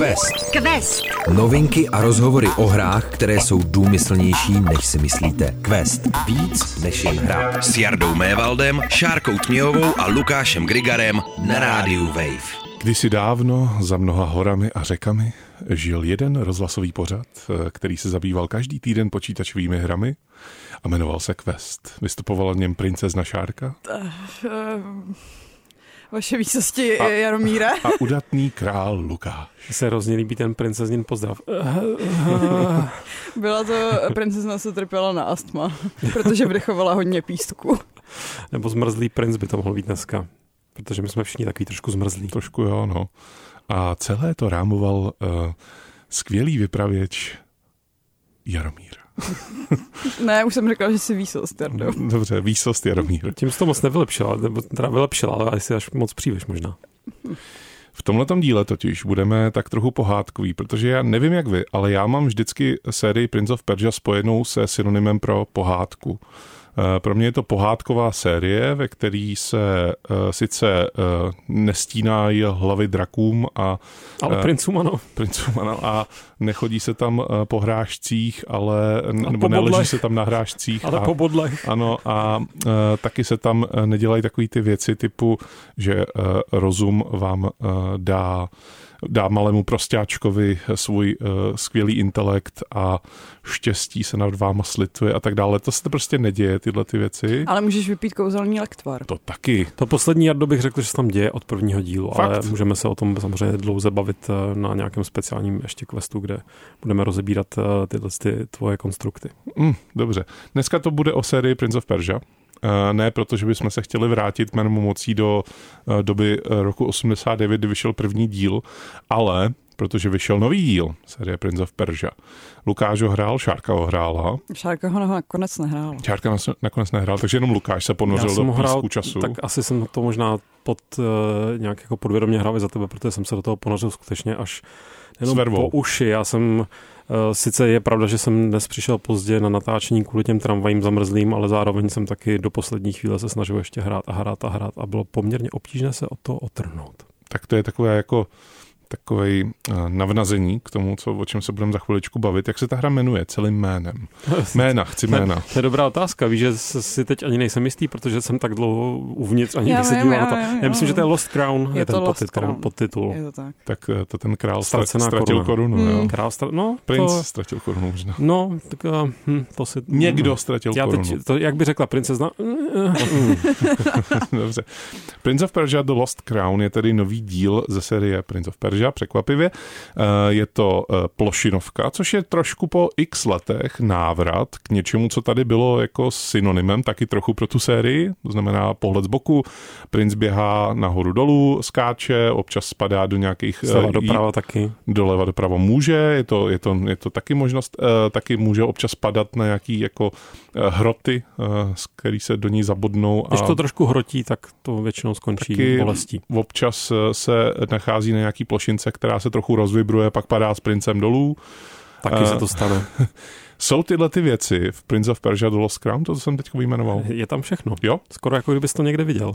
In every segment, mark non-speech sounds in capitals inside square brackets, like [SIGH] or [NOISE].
Quest. Quest. Novinky a rozhovory o hrách, které jsou důmyslnější, než si myslíte. Quest. Víc než jen hra. S Jardou Mévaldem, Šárkou Tměhovou a Lukášem Grigarem na rádiu Wave. Kdysi dávno, za mnoha horami a řekami, žil jeden rozhlasový pořad, který se zabýval každý týden počítačovými hrami a jmenoval se Quest. Vystupovala v něm princezna Šárka? Vaše výsosti a, Jaromíra. [LAUGHS] A udatný král Lukáš. Se hrozně líbí ten princeznin pozdrav. [LAUGHS] Byla to, princezna se trpěla na astma, protože vdechovala hodně pístku. Nebo zmrzlý princ by to mohl být dneska. Protože my jsme všichni takový trošku zmrzlí. Trošku jo, no. A celé to rámoval uh, skvělý vypravěč Jaromír. Ne, už jsem řekla, že jsi výsost, Jardo. Dobře, výsost Jaromír. Tím jsi to moc nevylepšila, nebo teda vylepšila, ale asi až moc příliš možná. V tomhle díle totiž budeme tak trochu pohádkový, protože já nevím jak vy, ale já mám vždycky sérii Prince of Persia spojenou se synonymem pro pohádku. Eh, pro mě je to pohádková série, ve který se uh, sice uh, nestínají hlavy drakům a... Ale princům ano. Princům ano a nechodí se tam po hrášcích, ale... A nebo neleží se tam na hrášcích. Ale a, po bodlech. Ano a taky se tam nedělají takové ty věci typu, že rozum vám dá dá malému prostáčkovi svůj uh, skvělý intelekt a štěstí se nad váma slituje a tak dále. To se to prostě neděje, tyhle ty věci. Ale můžeš vypít kouzelný lektvar. To taky. To poslední jardo bych řekl, že se tam děje od prvního dílu, Fakt? ale můžeme se o tom samozřejmě dlouze bavit eh, na nějakém speciálním ještě questu, kde budeme rozebírat eh, tyhle ty tvoje konstrukty. Mm, dobře. Dneska to bude o sérii Prince of Persia. Eh, ne protože bychom se chtěli vrátit jménem mocí do eh, doby eh, roku 89, kdy vyšel první díl, ale protože vyšel nový díl série Prince of Persia. Lukáš ho hrál, Šárka ho hrála. Šárka ho nakonec nehrál. Šárka nakonec nehrál, takže jenom Lukáš se ponořil do hrál, času. Tak asi jsem to možná pod, uh, nějak jako podvědomě hrál za tebe, protože jsem se do toho ponořil skutečně až jenom po uši. Já jsem sice je pravda, že jsem dnes přišel pozdě na natáčení kvůli těm tramvajím zamrzlým, ale zároveň jsem taky do poslední chvíle se snažil ještě hrát a hrát a hrát a bylo poměrně obtížné se o to otrhnout. Tak to je takové jako takový eh, navnazení k tomu, co, o čem se budeme za chviličku bavit. Jak se ta hra jmenuje celým jménem? [LAUGHS] Jména, chci jména. To je dobrá otázka. Víš, že si teď ani nejsem jistý, protože jsem tak dlouho uvnitř ani já se díval na to. Já, já myslím, že to je Lost Crown, je, je ten podtit, podtitul. Je to tak. Tak eh, to ten král Ztracená ztratil korunu. korunu hmm. Král stra... no, Princ to... ztratil korunu možná. No, tak uh, hm, to si... Někdo ztratil já korunu. Teď, to, jak by řekla princezna? [LAUGHS] Dobře. Prince of Persia The Lost Crown je tedy nový díl ze série Prince of Persia, překvapivě. Eh, je to eh, plošinovka, což je trošku po x letech návrat k něčemu, co tady bylo jako synonymem taky trochu pro tu sérii, to znamená pohled z boku, princ běhá nahoru dolů, skáče, občas spadá do nějakých... Zleva eh, doprava taky. Doleva doprava může, je to, je to, je to taky možnost, taky může občas padat na nějaký jako hroty, z který se do ní zabodnou. Když to trošku hrotí, tak to většinou skončí bolestí. Občas se nachází na nějaký plošince, která která se trochu rozvibruje, pak padá s princem dolů. Taky se to stane. [LAUGHS] Jsou tyhle ty věci v Prince of Persia The Lost Crown, to jsem teď vyjmenoval? Je tam všechno. Jo? Skoro jako kdybys to někde viděl.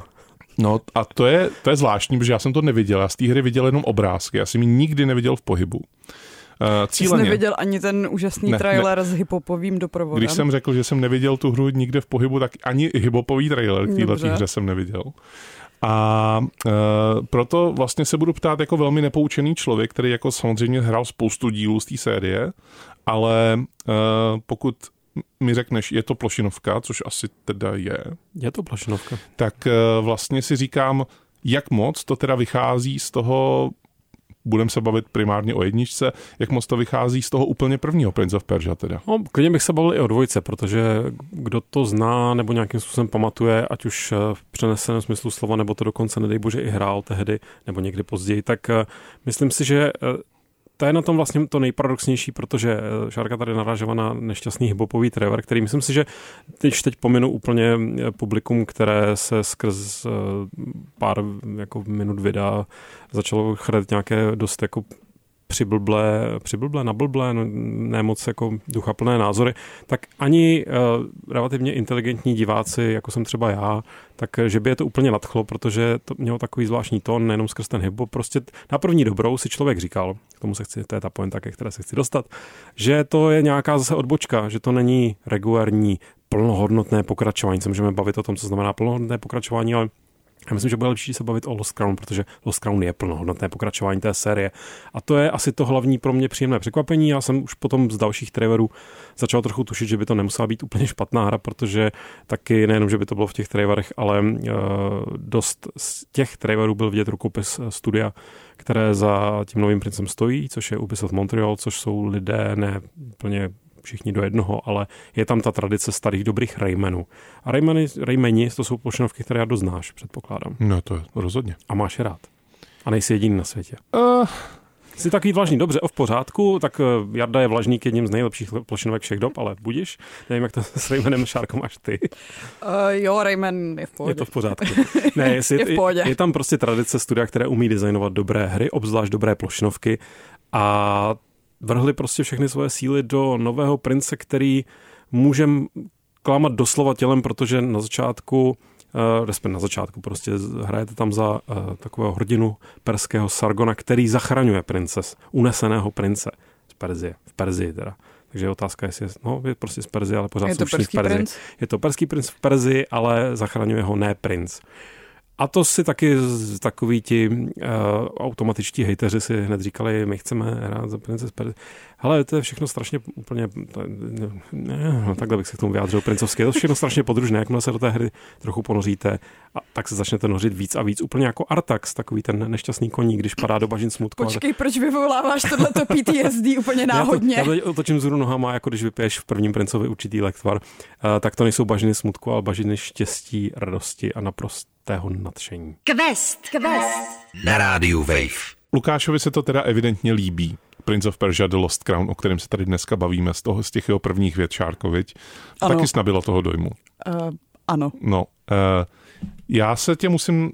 No a to je, to je zvláštní, protože já jsem to neviděl. Já z té hry viděl jenom obrázky. Já jsem ji nikdy neviděl v pohybu. Uh, cíleně. Jsi neviděl ani ten úžasný ne, trailer ne. s hiphopovým doprovodem? Když jsem řekl, že jsem neviděl tu hru nikde v pohybu, tak ani hiphopový trailer k této hře jsem neviděl. A e, proto vlastně se budu ptát jako velmi nepoučený člověk, který jako samozřejmě hrál spoustu dílů z té série, ale e, pokud mi řekneš, je to plošinovka, což asi teda je. Je to plošinovka. Tak e, vlastně si říkám, jak moc to teda vychází z toho budeme se bavit primárně o jedničce, jak moc to vychází z toho úplně prvního Prince of Persia teda. No, klidně bych se bavil i o dvojce, protože kdo to zná nebo nějakým způsobem pamatuje, ať už eh, v přeneseném smyslu slova, nebo to dokonce, nedej bože, i hrál tehdy, nebo někdy později, tak eh, myslím si, že eh, to je na tom vlastně to nejparadoxnější, protože eh, Šárka tady narážela na nešťastný hibopový Trevor, který myslím si, že teď, teď pominu úplně eh, publikum, které se skrz eh, pár jako minut videa začalo chrat nějaké dost jako přiblblé, přiblblé, nablblé, no, ne moc jako duchaplné názory, tak ani uh, relativně inteligentní diváci, jako jsem třeba já, tak že by je to úplně nadchlo, protože to mělo takový zvláštní tón, nejenom skrz ten hip prostě na první dobrou si člověk říkal, k tomu se chci, to je ta pointa, ke které se chci dostat, že to je nějaká zase odbočka, že to není regulární plnohodnotné pokračování. Se můžeme bavit o tom, co znamená plnohodnotné pokračování, ale já myslím, že bude lepší se bavit o Lost Crown, protože Lost Crown je plnohodnotné pokračování té série. A to je asi to hlavní pro mě příjemné překvapení. Já jsem už potom z dalších trailerů začal trochu tušit, že by to nemusela být úplně špatná hra, protože taky nejenom, že by to bylo v těch trailerech, ale uh, dost z těch trailerů byl vidět rukopis eh, studia, které za tím novým princem stojí, což je Ubisoft Montreal, což jsou lidé ne plně všichni do jednoho, ale je tam ta tradice starých dobrých Raymanů. A Raymany, Raymani to jsou plošinovky, které já doznáš, předpokládám. No to je rozhodně. A máš je rád. A nejsi jediný na světě. Uh, Jsi takový vlažný, dobře, o v pořádku, tak eh, Jarda je vlažník jedním z nejlepších plošinovek všech dob, ale budíš. Nevím, jak to [LAUGHS] s Raymanem Šárkou máš ty. Uh, jo, Rayman je v pohodě. Je to v pořádku. Ne, [LAUGHS] jestli, je, v pohodě. Je, je, tam prostě tradice studia, které umí designovat dobré hry, obzvlášť dobré plošinovky. A vrhli prostě všechny svoje síly do nového prince, který můžem klamat doslova tělem, protože na začátku uh, respektive na začátku, prostě hrajete tam za uh, takového hrdinu perského Sargona, který zachraňuje princes, uneseného prince z Perzie, v Perzii teda. Takže je otázka, jestli je, no, je prostě z Perzie, ale pořád je to perský v Perzii. Princ? Je to perský princ v Perzii, ale zachraňuje ho ne princ. A to si taky takový ti uh, automatičtí hejteři si hned říkali, my chceme hrát za Princess Persia. Hele, to je všechno strašně úplně, ne, no, takhle bych se k tomu vyjádřil princovsky, je to všechno strašně podružné, jakmile se do té hry trochu ponoříte, a tak se začnete nořit víc a víc, úplně jako Artax, takový ten nešťastný koní, když padá do bažin smutku. Počkej, proč vyvoláváš tohleto PTSD úplně náhodně? Já, to, já to otočím zhru nohama, jako když vypiješ v prvním princovi určitý lektvar, uh, tak to nejsou bažiny smutku, ale bažiny štěstí, radosti a naprostého nadšení. Quest, quest. Na rádiu Wave. Lukášovi se to teda evidentně líbí. Prince of Persia The Lost Crown, o kterém se tady dneska bavíme, z toho z těch jeho prvních věd Šárkovič, taky snabilo toho dojmu. Uh, ano. No, uh, já se tě musím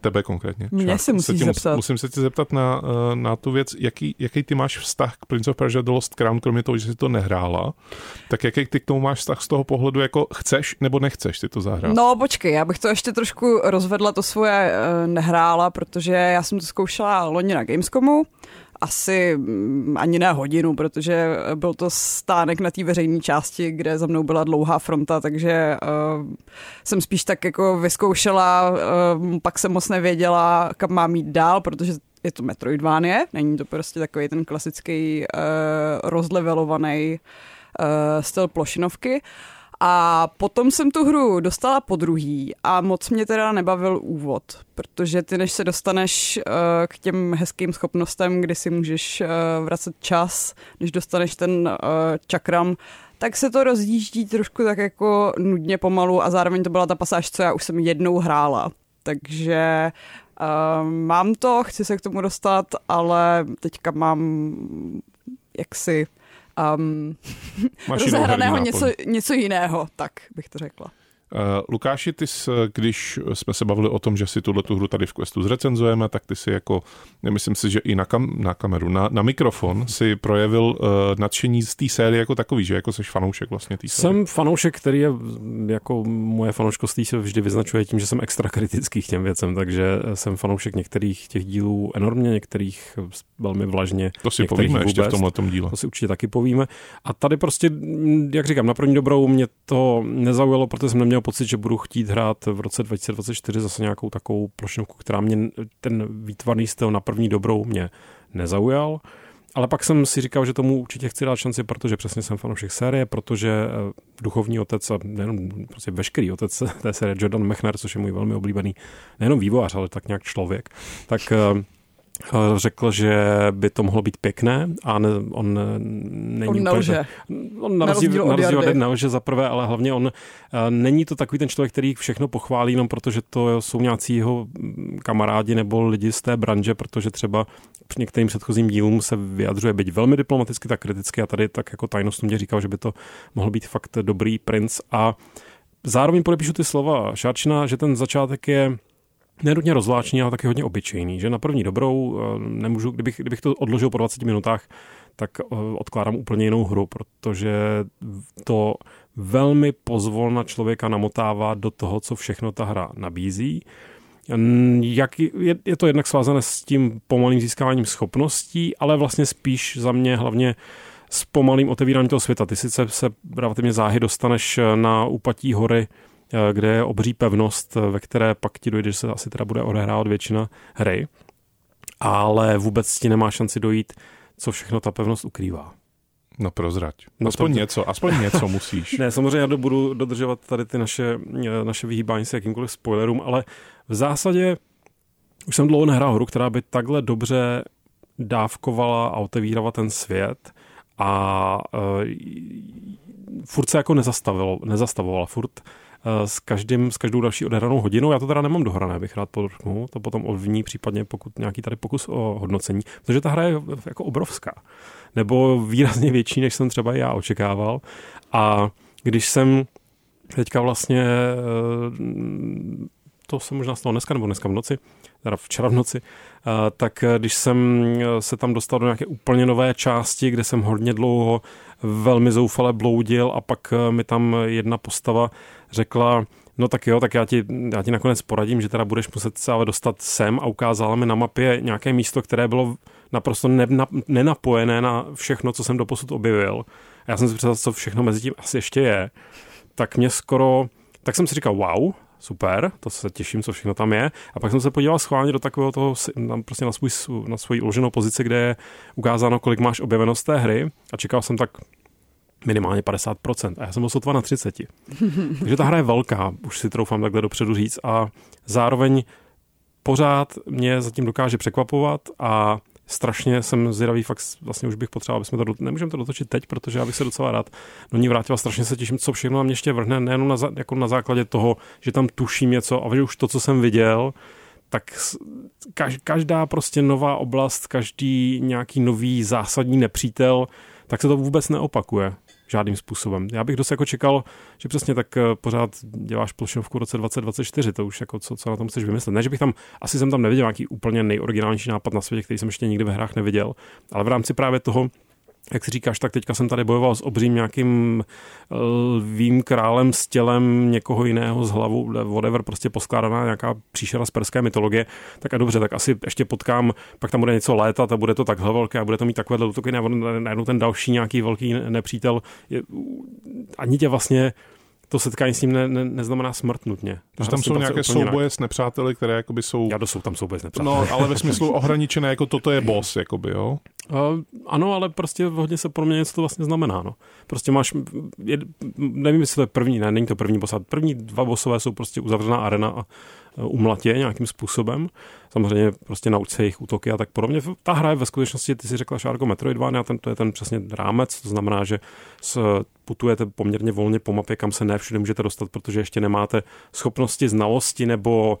tebe konkrétně. Mě se musíš se zeptat. musím se tě zeptat na, eh, na tu věc, jaký, jaký ty máš vztah k Prince of Persia The Lost Crown, kromě toho, že jsi to nehrála, tak jaký ty k tomu máš vztah z toho pohledu, jako chceš nebo nechceš ty to zahrát? No počkej, já bych to ještě trošku rozvedla, to svoje uh, nehrála, protože já jsem to zkoušela loni na Gamescomu, asi mm, ani ne hodinu, protože byl to stánek na té veřejné části, kde za mnou byla dlouhá fronta, takže uh, jsem spíš tak jako vyzkoušela, uh, pak jsem moc nevěděla, kam mám jít dál, protože je to Metroidvanie, není to prostě takový ten klasický uh, rozlevelovaný uh, styl plošinovky. Uh, a potom jsem tu hru dostala po druhý a moc mě teda nebavil úvod, protože ty než se dostaneš uh, k těm hezkým schopnostem, kdy si můžeš uh, vracet čas, než dostaneš ten uh, čakram, tak se to rozjíždí trošku tak jako nudně pomalu a zároveň to byla ta pasáž, co já už jsem jednou hrála. Takže uh, mám to, chci se k tomu dostat, ale teďka mám jaksi um, rozehraného něco, něco jiného, tak bych to řekla. Uh, Lukáši, ty jsi, když jsme se bavili o tom, že si tuhle tu hru tady v Questu zrecenzujeme, tak ty si jako, myslím si, že i na, kam, na kameru, na, na mikrofon si projevil uh, nadšení z té série jako takový, že jako jsi fanoušek vlastně té série. Jsem fanoušek, který je, jako moje fanouškovství se vždy vyznačuje tím, že jsem extra kritický k těm věcem, takže jsem fanoušek některých těch dílů enormně, některých velmi vlažně. To si povíme vůbec. ještě v tomhle díle. To si určitě taky povíme. A tady prostě, jak říkám, na první dobrou mě to nezaujalo, protože jsem neměl pocit, že budu chtít hrát v roce 2024 zase nějakou takovou plošňovku, která mě ten výtvarný styl na první dobrou mě nezaujal. Ale pak jsem si říkal, že tomu určitě chci dát šanci, protože přesně jsem fanoušek série, protože eh, duchovní otec a nejenom prostě veškerý otec té série Jordan Mechner, což je můj velmi oblíbený nejenom vývojář, ale tak nějak člověk, tak Eh, řekl, že by to mohlo být pěkné a ne, on není on nelže. On na rozdíl, na rozdíl od nelže za prvé, ale hlavně on uh, není to takový ten člověk, který všechno pochválí jenom protože to jsou nějací jeho kamarádi nebo lidi z té branže, protože třeba při některým předchozím dílům se vyjadřuje být velmi diplomaticky, tak kriticky a tady tak jako tajnost mě říkal, že by to mohl být fakt dobrý princ a zároveň podepíšu ty slova Šarčina, že ten začátek je nenutně rozvláčný, ale taky hodně obyčejný, že na první dobrou eh, nemůžu, kdybych, kdybych to odložil po 20 minutách, tak eh, odkládám úplně jinou hru, protože to velmi pozvolna člověka namotává do toho, co všechno ta hra nabízí. Jak je, je to jednak svázané s tím pomalým získáváním schopností, ale vlastně spíš za mě hlavně s pomalým otevíráním toho světa. Ty sice se relativně záhy dostaneš na úpatí hory, eh, kde je obří pevnost, ve které pak ti dojde, že se asi teda bude odehrávat většina hry, ale vůbec ti nemá šanci dojít, co všechno ta pevnost ukrývá. No prozrať. No aspoň to... něco, aspoň něco musíš. [LAUGHS] ne, samozřejmě já budu dodržovat tady ty naše, eh, naše vyhýbání se jakýmkoliv spoilerům, ale v zásadě už jsem dlouho nehrál hru, která by takhle dobře dávkovala a otevírala ten svět a uh, furt se jako nezastavilo, nezastavovala, furt s, každým, s každou další odehranou hodinou. Já to teda nemám dohrané, bych rád podotknul, to potom ovní případně pokud nějaký tady pokus o hodnocení, protože ta hra je jako obrovská, nebo výrazně větší, než jsem třeba já očekával. A když jsem teďka vlastně uh, to se možná stalo dneska nebo dneska v noci, teda včera v noci, tak když jsem se tam dostal do nějaké úplně nové části, kde jsem hodně dlouho velmi zoufale bloudil a pak mi tam jedna postava řekla, no tak jo, tak já ti, já ti nakonec poradím, že teda budeš muset se ale dostat sem a ukázala mi na mapě nějaké místo, které bylo naprosto ne, na, nenapojené na všechno, co jsem doposud objevil. A já jsem si představil, co všechno mezi tím asi ještě je. Tak mě skoro, tak jsem si říkal, wow, super, to se těším, co všechno tam je. A pak jsem se podíval schválně do takového toho, prostě na, svůj, na svoji uloženou pozici, kde je ukázáno, kolik máš objeveno z té hry a čekal jsem tak minimálně 50%. A já jsem byl sotva na 30. [LAUGHS] Takže ta hra je velká, už si troufám takhle dopředu říct a zároveň pořád mě zatím dokáže překvapovat a strašně jsem zvědavý, fakt vlastně už bych potřeboval, aby jsme to, nemůžeme to dotočit teď, protože já bych se docela rád do ní vrátil a strašně se těším, co všechno na mě ještě vrhne, nejenom na, jako na základě toho, že tam tuším něco a že už to, co jsem viděl, tak každá prostě nová oblast, každý nějaký nový zásadní nepřítel, tak se to vůbec neopakuje žádným způsobem. Já bych dost jako čekal, že přesně tak eh, pořád děláš plošinovku v roce 2024, to už jako co, co na tom chceš vymyslet. Ne, že bych tam, asi jsem tam neviděl nějaký úplně nejoriginálnější nápad na světě, který jsem ještě nikdy ve hrách neviděl, ale v rámci právě toho, jak si říkáš, tak teďka jsem tady bojoval s obřím nějakým eh, lvým králem s tělem někoho jiného z hlavu, whatever, prostě poskládaná nějaká příšera z perské mytologie, tak a dobře, tak asi ještě potkám, pak tam bude něco létat a bude to takhle velké a bude to mít takovéhle útoky, najednou ten další nějaký velký nepřítel, je, ani tě vlastně to setkání s ním ne, ne, neznamená smrt nutně. Takže tam jsou nějaké souboje jinak. s nepřáteli, které jakoby jsou... Já jsou tam souboje s nepřáteli. No, ale ve smyslu [LAUGHS] ohraničené, jako toto je boss, jakoby, jo? Uh, ano, ale prostě hodně se pro mě něco to vlastně znamená, no. Prostě máš, je, nevím, jestli to je první, ne, není to první boss, první dva bossové jsou prostě uzavřená arena a umlatě nějakým způsobem. Samozřejmě prostě nauč se jejich útoky a tak podobně. Ta hra je ve skutečnosti, ty si řekla Šárko Metroidvania, ten, to je ten přesně rámec, to znamená, že s, putujete poměrně volně po mapě, kam se ne všude můžete dostat, protože ještě nemáte schopnosti, znalosti nebo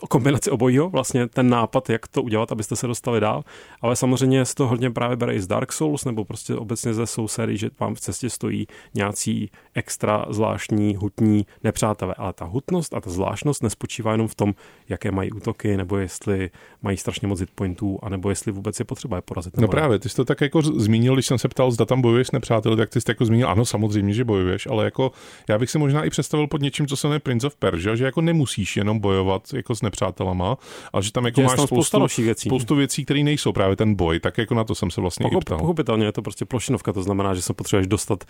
o kombinaci obojího, vlastně ten nápad, jak to udělat, abyste se dostali dál, ale samozřejmě se to hodně právě bere i z Dark Souls, nebo prostě obecně ze Soul sérii, že vám v cestě stojí nějací extra zvláštní, hutní nepřátelé. Ale ta hutnost a ta zvláštnost nespočívá jenom v tom, jaké mají útoky, nebo jestli mají strašně moc hit pointů, anebo jestli vůbec je potřeba je porazit. No právě, ty jsi to tak jako zmínil, když jsem se ptal, zda tam bojuješ s nepřáteli, tak ty jsi jako zmínil, ano, samozřejmě, že bojuješ, ale jako já bych si možná i představil pod něčím, co se jmenuje Prince of Persia, že jako nemusíš jenom bojovat jako s nepřátelama, ale že tam jako máš spoustu, věcí. spoustu věcí, které nejsou právě ten boj, tak jako na to jsem se vlastně Pochop, i ptal. Pochopitelně je to prostě plošinovka, to znamená, že se potřebuješ dostat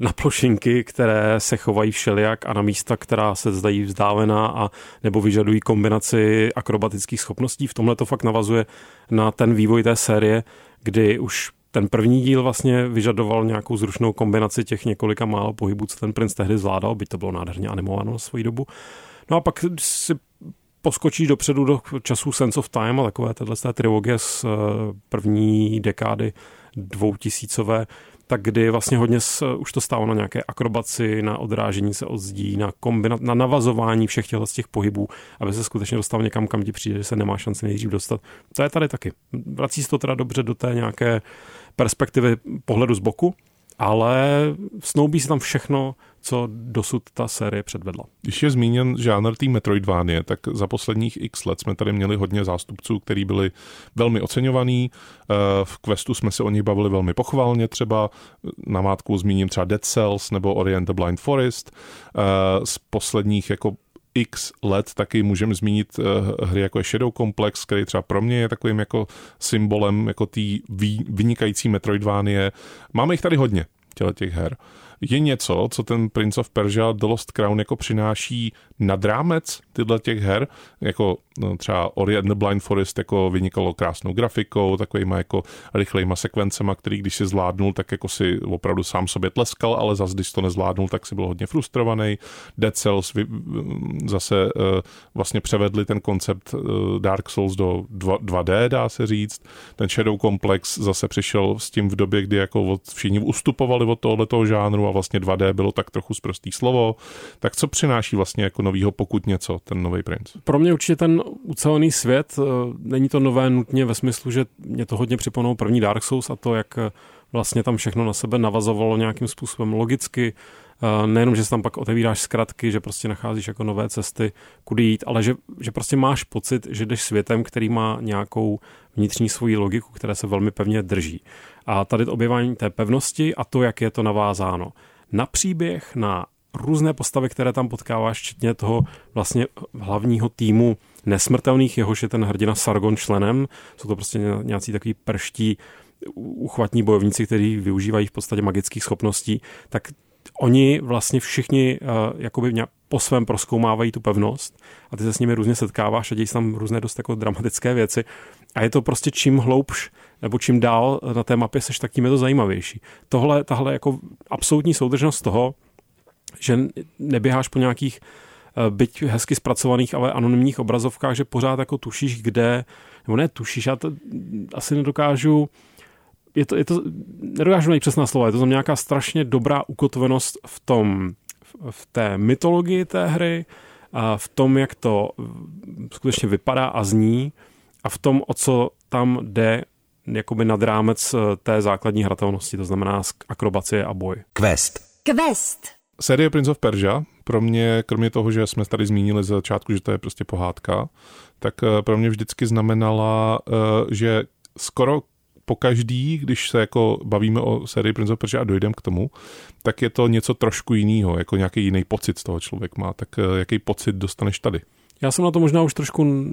na plošinky, které se chovají všelijak a na místa, která se zdají vzdálená a nebo vyžadují kombinaci akrobatických schopností. V tomhle to fakt navazuje na ten vývoj té série, kdy už ten první díl vlastně vyžadoval nějakou zrušnou kombinaci těch několika málo pohybů, co ten princ tehdy zvládal, byť to bylo nádherně animováno na svoji dobu. No a pak si poskočí dopředu do času Sense of Time a takové téhle trilogie z eh, první dekády dvoutisícové, tak kdy vlastně hodně s, už to stálo na nějaké akrobaci, na odrážení se od zdí, na, kombina, na navazování všech těchto z těch pohybů, aby se skutečně dostal někam, kam ti přijde, že se nemá šanci nejdřív dostat. To je tady taky. Vrací se to teda dobře do té nějaké perspektivy pohledu z boku, ale snoubí se tam všechno, co dosud ta série předvedla. Když je zmíněn žánr té Metroidvánie, tak za posledních x let jsme tady měli hodně zástupců, kteří byli velmi oceňovaní. Eh, v Questu jsme se o nich bavili velmi pochválně, třeba na mátku zmíním třeba Dead Cells nebo Orient the Blind Forest. Eh, z posledních jako x let taky můžeme zmínit uh, hry jako je Shadow Complex, který třeba pro mě je takovým jako symbolem jako té vynikající Metroidvánie. Máme jich tady hodně, těch her je něco, co ten Prince of Persia The Lost Crown jako přináší nad rámec tyhle těch her, jako třeba Ori and the Blind Forest jako vynikalo krásnou grafikou, takovýma jako rychlejma sekvencema, který když si zvládnul, tak jako si opravdu sám sobě tleskal, ale zase když to nezvládnul, tak si byl hodně frustrovaný. Dead Cells zase eh, vlastně převedli ten koncept eh, Dark Souls do 2D, dá se říct. Ten Shadow Complex zase přišel s tím v době, kdy jako všichni ustupovali od tohoto žánru a vlastně 2D bylo tak trochu zprostý slovo. Tak co přináší vlastně jako novýho, pokud něco, ten nový Prince? Pro mě určitě ten ucelený svět, eh, není to nové nutně ve smyslu, že mě to hodně připomínalo první Dark Souls a to, jak eh, vlastně tam všechno na sebe navazovalo nějakým způsobem logicky, eh, nejenom, že se tam pak otevíráš zkratky, že prostě nacházíš jako nové cesty, kudy jít, ale že, že prostě máš pocit, že jdeš světem, který má nějakou vnitřní svoji logiku, která se velmi pevně drží. A tady to objevání té pevnosti a to, jak je to navázáno na příběh, na různé postavy, které tam potkáváš, včetně toho vlastně hlavního týmu nesmrtelných, jehož je ten hrdina Sargon členem. Jsou to prostě nějací takový prští uchvatní bojovníci, kteří využívají v podstatě magických schopností, tak oni vlastně všichni uh, jakoby po svém proskoumávají tu pevnost a ty se s nimi různě setkáváš a dějí se tam různé dost jako dramatické věci a je to prostě čím hloubš nebo čím dál na té mapě seš, tak tím je to zajímavější. Tohle, tahle jako absolutní soudržnost toho, že neběháš po nějakých eh, byť hezky zpracovaných, ale anonymních obrazovkách, že pořád jako tušíš, kde, nebo ne tušíš, já to asi nedokážu, je to, je to, nedokážu najít přesná slova, je to tam nějaká strašně dobrá ukotvenost v tom, v té mytologii té hry, a v tom, jak to skutečně vypadá a zní a v tom, o co tam jde jakoby nad rámec eh, té základní hratelnosti, to znamená akrobacie a boj. Quest. Quest. Série Prince of Persia, pro mě, kromě toho, že jsme tady zmínili z začátku, že to je prostě pohádka, tak eh, pro mě vždycky znamenala, eh, že skoro po každý, když se jako bavíme o sérii Prince of Persia a dojdeme k tomu, tak je to něco trošku jiného, jako nějaký jiný pocit z toho člověk má. Tak jaký pocit dostaneš tady? Já jsem na to možná už trošku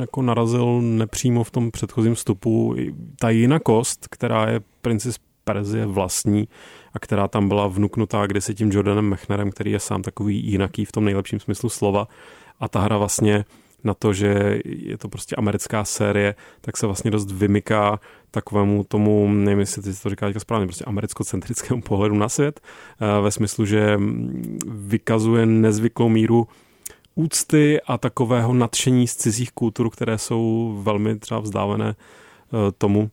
jako narazil nepřímo v tom předchozím vstupu. Ta jinakost, která je Princess Perzie vlastní a která tam byla vnuknutá kdysi tím Jordanem Mechnerem, který je sám takový jinaký v tom nejlepším smyslu slova. A ta hra vlastně na to, že je to prostě americká série, tak se vlastně dost vymyká takovému tomu, nevím, jestli ty to říká správně, prostě americko-centrickému pohledu na svět, eh, ve smyslu, že vykazuje nezvyklou míru úcty a takového nadšení z cizích kultur, které jsou velmi třeba vzdálené eh, tomu,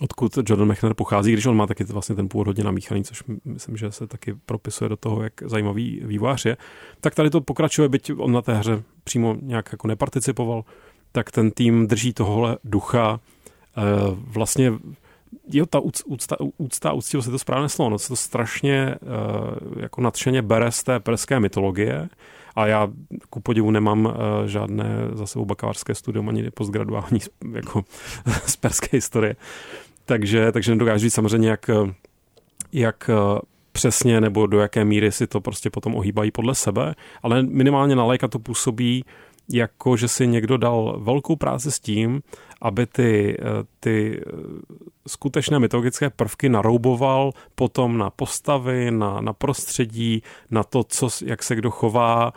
odkud Jordan Mechner pochází, když on má taky vlastně ten původ hodně namíchaný, což myslím, že se taky propisuje do toho, jak zajímavý vývář je. Tak tady to pokračuje, byť on na té hře přímo nějak jako neparticipoval, tak ten tým drží tohle ducha. Eh, vlastně jo, ta úcta, úcta úctivost je to správné slovo, no se to strašně eh, jako nadšeně bere z té perské mytologie a já ku podivu nemám uh, žádné za sebou bakalářské studium ani postgraduální jako [LAUGHS] z perské historie. Takže, takže nedokážu říct samozřejmě, jak, jak eh, přesně nebo do jaké míry si to prostě potom ohýbají podle sebe, ale minimálně na léka to působí jako, že si někdo dal velkou práci s tím, aby ty, eh, ty skutečné mytologické prvky narouboval potom na postavy, na, na prostředí, na to, co, jak se kdo chová.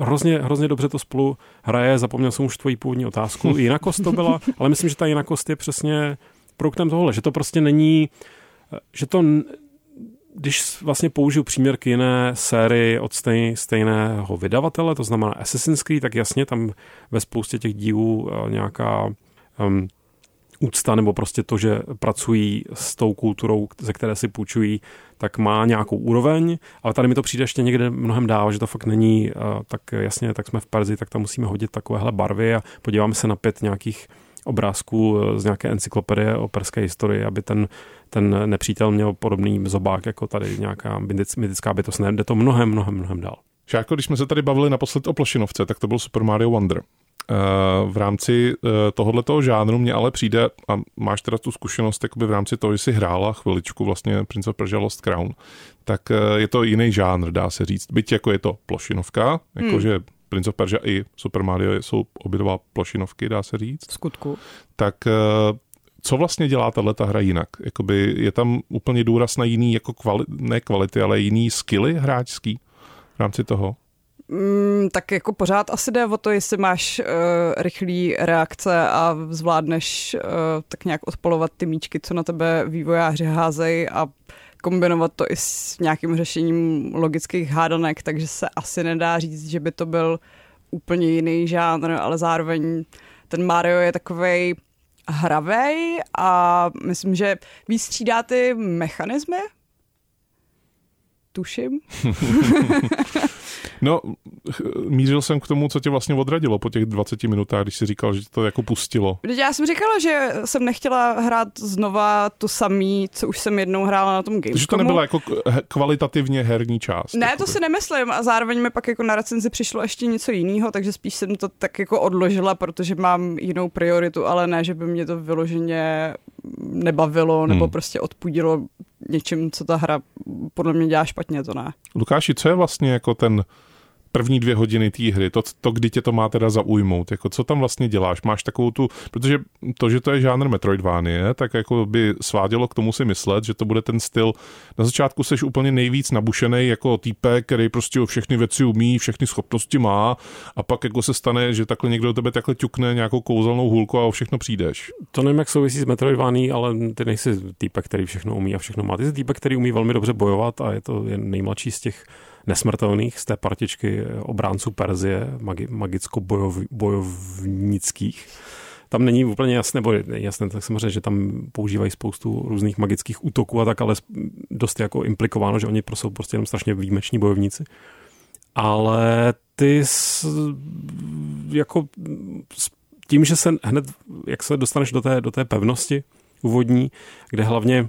Hrozně, hrozně dobře to spolu hraje, zapomněl jsem už tvoji původní otázku. [LAUGHS] Jinakost to byla, ale myslím, že ta jinakost je přesně produktem tohle, že to prostě není, že to když vlastně použiju příměr k jiné sérii od stej, stejného vydavatele, to znamená Assassin's Creed, tak jasně tam ve spoustě těch dílů eh, nějaká um, úcta nebo prostě to, že pracují s tou kulturou, ze které si půjčují, tak má nějakou úroveň, ale tady mi to přijde ještě někde mnohem dál, že to fakt není uh, tak jasně, tak jsme v Perzi, tak tam musíme hodit takovéhle barvy a podíváme se na pět nějakých obrázků z nějaké encyklopedie o perské historii, aby ten, ten nepřítel měl podobný zobák jako tady nějaká mytická bytost. Ne, jde to mnohem, mnohem, mnohem dál. Šárko, když jsme se tady bavili naposled o plošinovce, tak to byl Super Mario Wonder. Eh, v rámci eh, tohoto žánru mě ale přijde, a máš teda tu zkušenost jakoby v rámci toho, že jsi hrála chviličku vlastně Prince of Persia Lost Crown, tak eh, je to jiný žánr, dá se říct. Byť jako je to plošinovka, jakože hmm. Prince of Persia i Super Mario jsou obě dva plošinovky, dá se říct. V skutku. Tak co vlastně dělá tahle hra jinak? Jakoby je tam úplně důraz na jiný, jako kvali, ne kvality, ale jiný skilly hráčský v rámci toho? Mm, tak jako pořád asi jde o to, jestli máš uh, rychlý reakce a zvládneš uh, tak nějak odpolovat ty míčky, co na tebe vývojáři házejí a kombinovat to i s nějakým řešením logických hádanek, takže se asi nedá říct, že by to byl úplně jiný žánr, ale zároveň ten Mario je takovej hravej a myslím, že víc střídá ty mechanismy, tuším. [LAUGHS] no, mířil jsem k tomu, co tě vlastně odradilo po těch 20 minutách, když jsi říkal, že to jako pustilo. Já jsem říkala, že jsem nechtěla hrát znova to samý, co už jsem jednou hrála na tom Gamescomu. Že to nebyla jako kvalitativně herní část. Ne, to si nemyslím a zároveň mi pak jako na recenzi přišlo ještě něco jiného, takže spíš jsem to tak jako odložila, protože mám jinou prioritu, ale ne, že by mě to vyloženě nebavilo nebo hmm. prostě odpudilo něčím, co ta hra podle mě dělá špatně, to ne. Lukáši, co je vlastně jako ten první dvě hodiny té hry, to, to, kdy tě to má teda zaujmout, jako co tam vlastně děláš, máš takovou tu, protože to, že to je žánr Metroidvanie, tak jako by svádělo k tomu si myslet, že to bude ten styl, na začátku seš úplně nejvíc nabušený jako týpek, který prostě všechny věci umí, všechny schopnosti má a pak jako se stane, že takhle někdo do tebe takhle ťukne nějakou kouzelnou hůlku a o všechno přijdeš. To nevím, jak souvisí s Metroidvanie, ale ty nejsi týpek, který všechno umí a všechno má. Ty jsi týpek, který umí velmi dobře bojovat a je to nejmladší z těch nesmrtelných z té partičky obránců Perzie, magi, magicko-bojovnických. Tam není úplně jasné, nebo jasné, tak samozřejmě, že tam používají spoustu různých magických útoků a tak, ale dost jako implikováno, že oni jsou prostě jenom strašně výjimeční bojovníci. Ale ty s, jako s tím, že se hned, jak se dostaneš do té, do té pevnosti úvodní, kde hlavně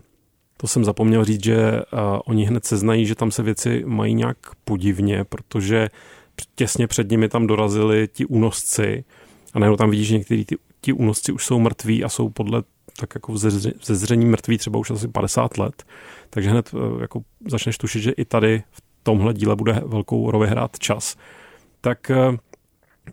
to jsem zapomněl říct, že oni hned seznají, že tam se věci mají nějak podivně, protože těsně před nimi tam dorazili ti únosci a najednou tam vidíš, že někteří ti, ti únosci už jsou mrtví a jsou podle tak jako ze, zření mrtví třeba už asi 50 let. Takže hned uh, jako začneš tušit, že i tady v tomhle díle bude velkou roli hrát čas. Tak uh,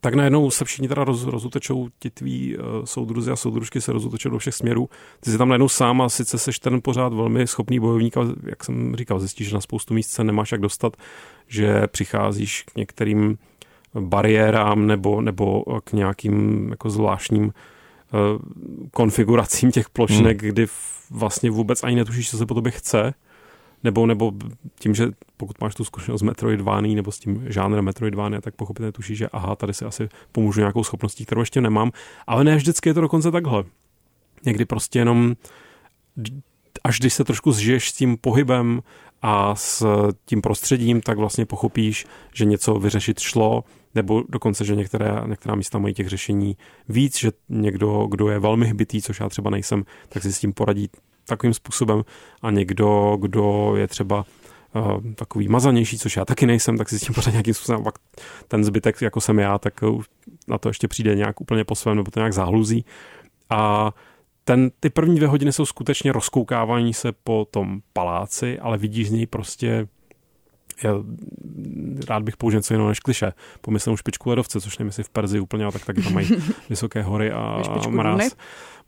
tak najednou se všichni teda roz, rozutečou, ti tví uh, soudruzi a soudružky se rozutečou do všech směrů. Ty jsi tam najednou sám a sice seš ten pořád velmi schopný bojovník, ale jak jsem říkal, zjistíš, že na spoustu míst se nemáš jak dostat, že přicházíš k některým bariérám nebo, nebo k nějakým jako zvláštním uh, konfiguracím těch plošinek, hmm. kdy vlastně vůbec ani netušíš, co se po tobě chce nebo, nebo tím, že pokud máš tu zkušenost s Metroidvání nebo s tím žánrem Metroidvania, tak pochopitelně tušíš, že aha, tady si asi pomůžu nějakou schopností, kterou ještě nemám, ale ne vždycky je to dokonce takhle. Někdy prostě jenom až když se trošku zžiješ s tím pohybem a s tím prostředím, tak vlastně pochopíš, že něco vyřešit šlo, nebo dokonce, že některé, některá místa mají těch řešení víc, že někdo, kdo je velmi hbitý, což já třeba nejsem, tak si s tím poradí takovým způsobem a někdo, kdo je třeba uh, takový mazanější, což já taky nejsem, tak si s tím pořád nějakým způsobem pak ten zbytek, jako jsem já, tak na to ještě přijde nějak úplně po svém, nebo to nějak zahluzí. A ten, ty první dvě hodiny jsou skutečně rozkoukávání se po tom paláci, ale vidíš z něj prostě já rád bych použil něco jiného než kliše. Pomyslím špičku ledovce, což nevím, jestli v Perzi úplně, ale tak taky tam mají [LAUGHS] vysoké hory a mráz.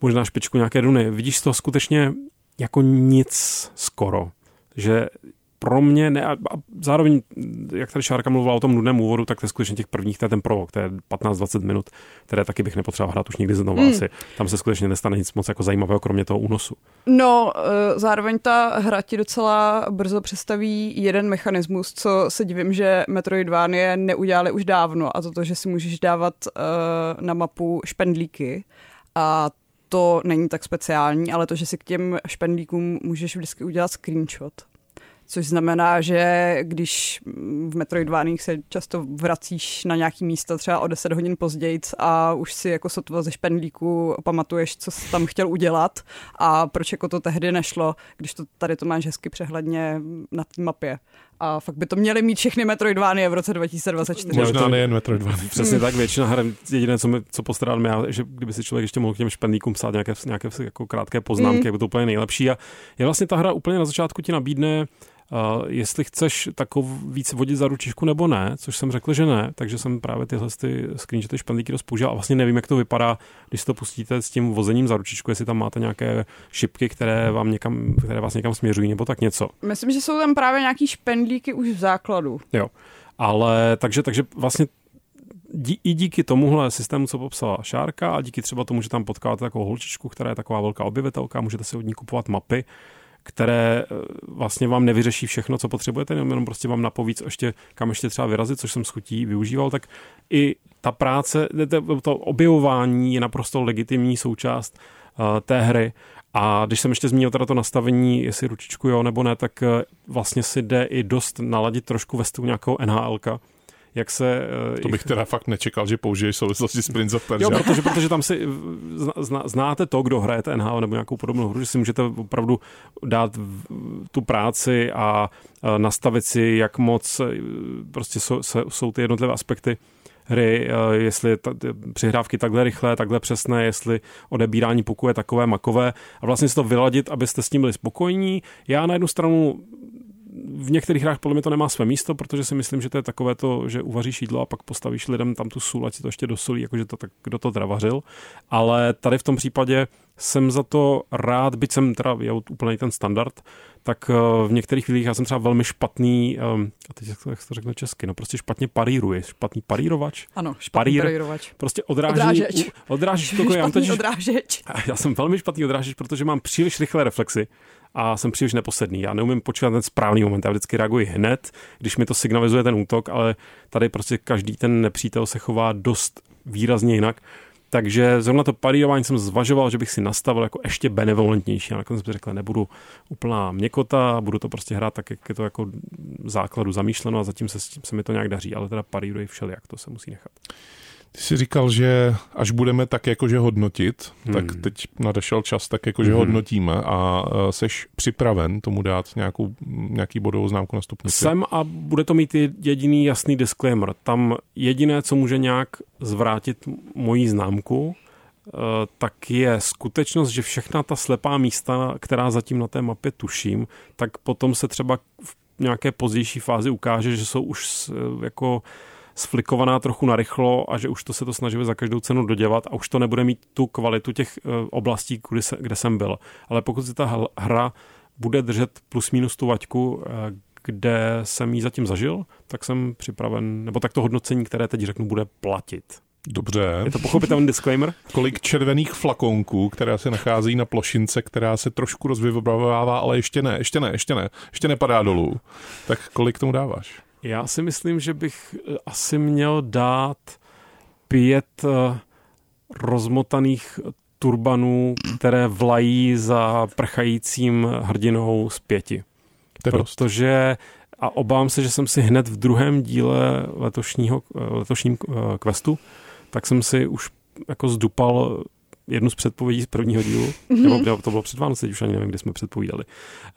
Možná špičku nějaké duny. Vidíš to skutečně jako nic skoro. Že pro mě ne, a zároveň, jak tady Šárka mluvila o tom nudném úvodu, tak to je skutečně těch prvních, to je ten prolog, to je 15-20 minut, které taky bych nepotřeboval hrát už nikdy znovu hmm. asi. Tam se skutečně nestane nic moc jako zajímavého, kromě toho únosu. No, eh, zároveň ta hra ti docela brzo představí jeden mechanismus, co se divím, že Metroidvanie neudělali už dávno, a to to, že si můžeš dávat uh, na mapu špendlíky a to není tak speciální, ale to, že si k těm špendlíkům můžeš vždycky udělat screenshot což znamená, že když v Metroidváních se často vracíš na nějaký místo třeba o 10 hodin později a už si jako sotva ze špendlíku pamatuješ, co jsi tam chtěl udělat a proč jako to tehdy nešlo, když to tady to máš hezky přehledně na té mapě. A fakt by to měly mít všechny Metroidvány v roce 2024. Možná nejen Metroidvány. [LAUGHS] Přesně tak, většina her, jediné, co, mi, co postrádám já, že kdyby si člověk ještě mohl k těm špendlíkům psát nějaké, nějaké jako krátké poznámky, mm. jako to úplně nejlepší. A je vlastně ta hra úplně na začátku ti nabídne jestli chceš takový víc vodit za ručičku nebo ne, což jsem řekl, že ne, takže jsem právě tyhle ty screenshoty špendlíky dost použil a vlastně nevím, jak to vypadá, když to pustíte s tím vozením za ručičku, jestli tam máte nějaké šipky, které, vám někam, které vás někam směřují nebo tak něco. Myslím, že jsou tam právě nějaký špendlíky už v základu. Jo, ale takže, takže vlastně dí, i díky tomuhle systému, co popsala Šárka a díky třeba tomu, že tam potkáte takovou holčičku, která je taková velká objevitelka, můžete si od ní kupovat mapy, které eh, vlastně vám nevyřeší všechno, co potřebujete, jenom prostě vám napovíc ještě, kam ještě třeba vyrazit, což jsem s chutí využíval, tak i ta práce, to objevování je naprosto legitimní součást uh, té hry. A když jsem ještě zmínil teda to nastavení, jestli ručičku jo nebo ne, tak uh, vlastně si jde i dost naladit trošku ve stylu nějakého NHLka, jak se... Eh, to bych teda fakt nečekal, že použiješ souvislosti s Prince of Persia. Jo, protože, protože tam si zna, znáte to, kdo hraje NHL nebo nějakou podobnou hru, že si můžete opravdu dát tu práci a nastavit si, jak moc eh, prostě jsou, jsou ty jednotlivé aspekty hry, eh, jestli ta, přihrávky takhle rychlé, takhle přesné, jestli odebírání puku je takové makové a vlastně si to vyladit, abyste s tím byli spokojení. Já na jednu stranu v některých hrách podle mě to nemá své místo, protože si myslím, že to je takové to, že uvaříš jídlo a pak postavíš lidem tam tu sůl, ať si to ještě dosolí, jakože to tak, kdo to dravařil. Ale tady v tom případě jsem za to rád, byť jsem teda je úplně ten standard, tak eh, v některých chvílích já jsem třeba velmi špatný, ehm, a teď jak to, jak to řekne česky, no prostě špatně paríruje, špatný parírovač. Ano, špatný Parír, parírovač. Prostě odráží, odrážeč. Odrážíš to, já totiž, odrážeč. [LAUGHS] Já jsem velmi špatný odrážeč, protože mám příliš rychlé reflexy a jsem příliš neposedný. Já neumím počítat ten správný moment, já vždycky reaguji hned, když mi to signalizuje ten útok, ale tady prostě každý ten nepřítel se chová dost výrazně jinak. Takže zrovna to parírování jsem zvažoval, že bych si nastavil jako ještě benevolentnější. A nakonec jsem řekl, nebudu úplná měkota, budu to prostě hrát tak, jak je to jako základu zamýšleno a zatím se, se mi to nějak daří, ale teda paríruji všelijak, to se musí nechat. Ty jsi říkal, že až budeme tak jakože hodnotit, hmm. tak teď nadešel čas tak jakože hmm. hodnotíme a seš připraven tomu dát nějakou, nějaký bodovou známku na stupnici? Jsem a bude to mít jediný jasný disclaimer. Tam jediné, co může nějak zvrátit moji známku, e, tak je skutečnost, že všechna ta slepá místa, která zatím na té mapě tuším, tak potom se třeba v nějaké pozdější fázi ukáže, že jsou už jako sflikovaná trochu narychlo a že už to se to snažíme za každou cenu dodělat a už to nebude mít tu kvalitu těch eh, oblastí, kde, se, kde jsem byl. Ale pokud si ta hra bude držet plus minus tu vaťku, eh, kde jsem ji zatím zažil, tak jsem připraven, nebo tak to hodnocení, které teď řeknu, bude platit. Dobře. Je to pochopitelný [LAUGHS] disclaimer? Kolik červených flakonků, která se nachází na plošince, která se trošku rozvybavává, ale ještě ne, ještě ne, ještě ne, ještě nepadá dolů. Tak kolik tomu dáváš? Já si myslím, že bych eh, asi měl dát pět eh, rozmotaných turbanů, které vlají za prchajícím hrdinou z pěti. Protože a obávám se, že jsem si hned v druhém díle letošního, eh, letošním questu, tak jsem si už jako zdupal jednu z předpovědí z prvního dílu, mm-hmm. nebo to bylo před Vánoce, už ani nevím, kdy jsme předpovídali,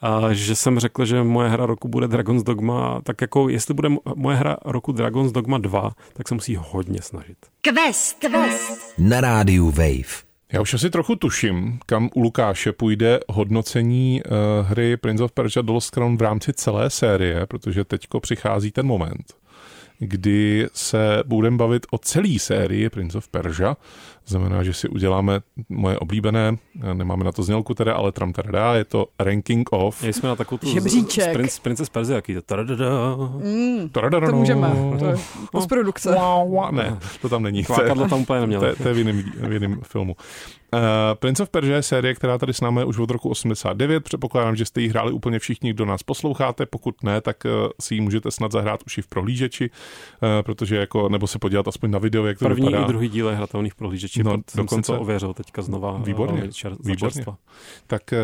a, že jsem řekl, že moje hra roku bude Dragon's Dogma, tak jako jestli bude moje hra roku Dragon's Dogma 2, tak se musí hodně snažit. Quest, quest. Na rádiu Wave. Já už asi trochu tuším, kam u Lukáše půjde hodnocení uh, hry Prince of Persia The Lost Crown v rámci celé série, protože teďko přichází ten moment, kdy se budeme bavit o celé sérii Prince of Persia znamená, že si uděláme moje oblíbené, nemáme na to znělku teda, ale tram tada, je to ranking of. jsme na takovou tu Žebříček. Z, princ, Princess Persia, jaký to taradada. Mm, to můžeme, to je postprodukce. Ne, to tam není. Klákadlo tam úplně nemělo. To, to je v jiném, v jiném filmu. Uh, Prince of Persia je série, která tady s námi už od roku 89. Předpokládám, že jste ji hráli úplně všichni, kdo nás posloucháte. Pokud ne, tak uh, si ji můžete snad zahrát už i v prohlížeči, uh, protože jako, nebo se podívat aspoň na video, jak to První vypadá. i druhý díl je hratelný v počítači, No, no, dokonce- ověřil teďka znova. Výborně, eh, Čer, výborně. čerstva. Tak eh,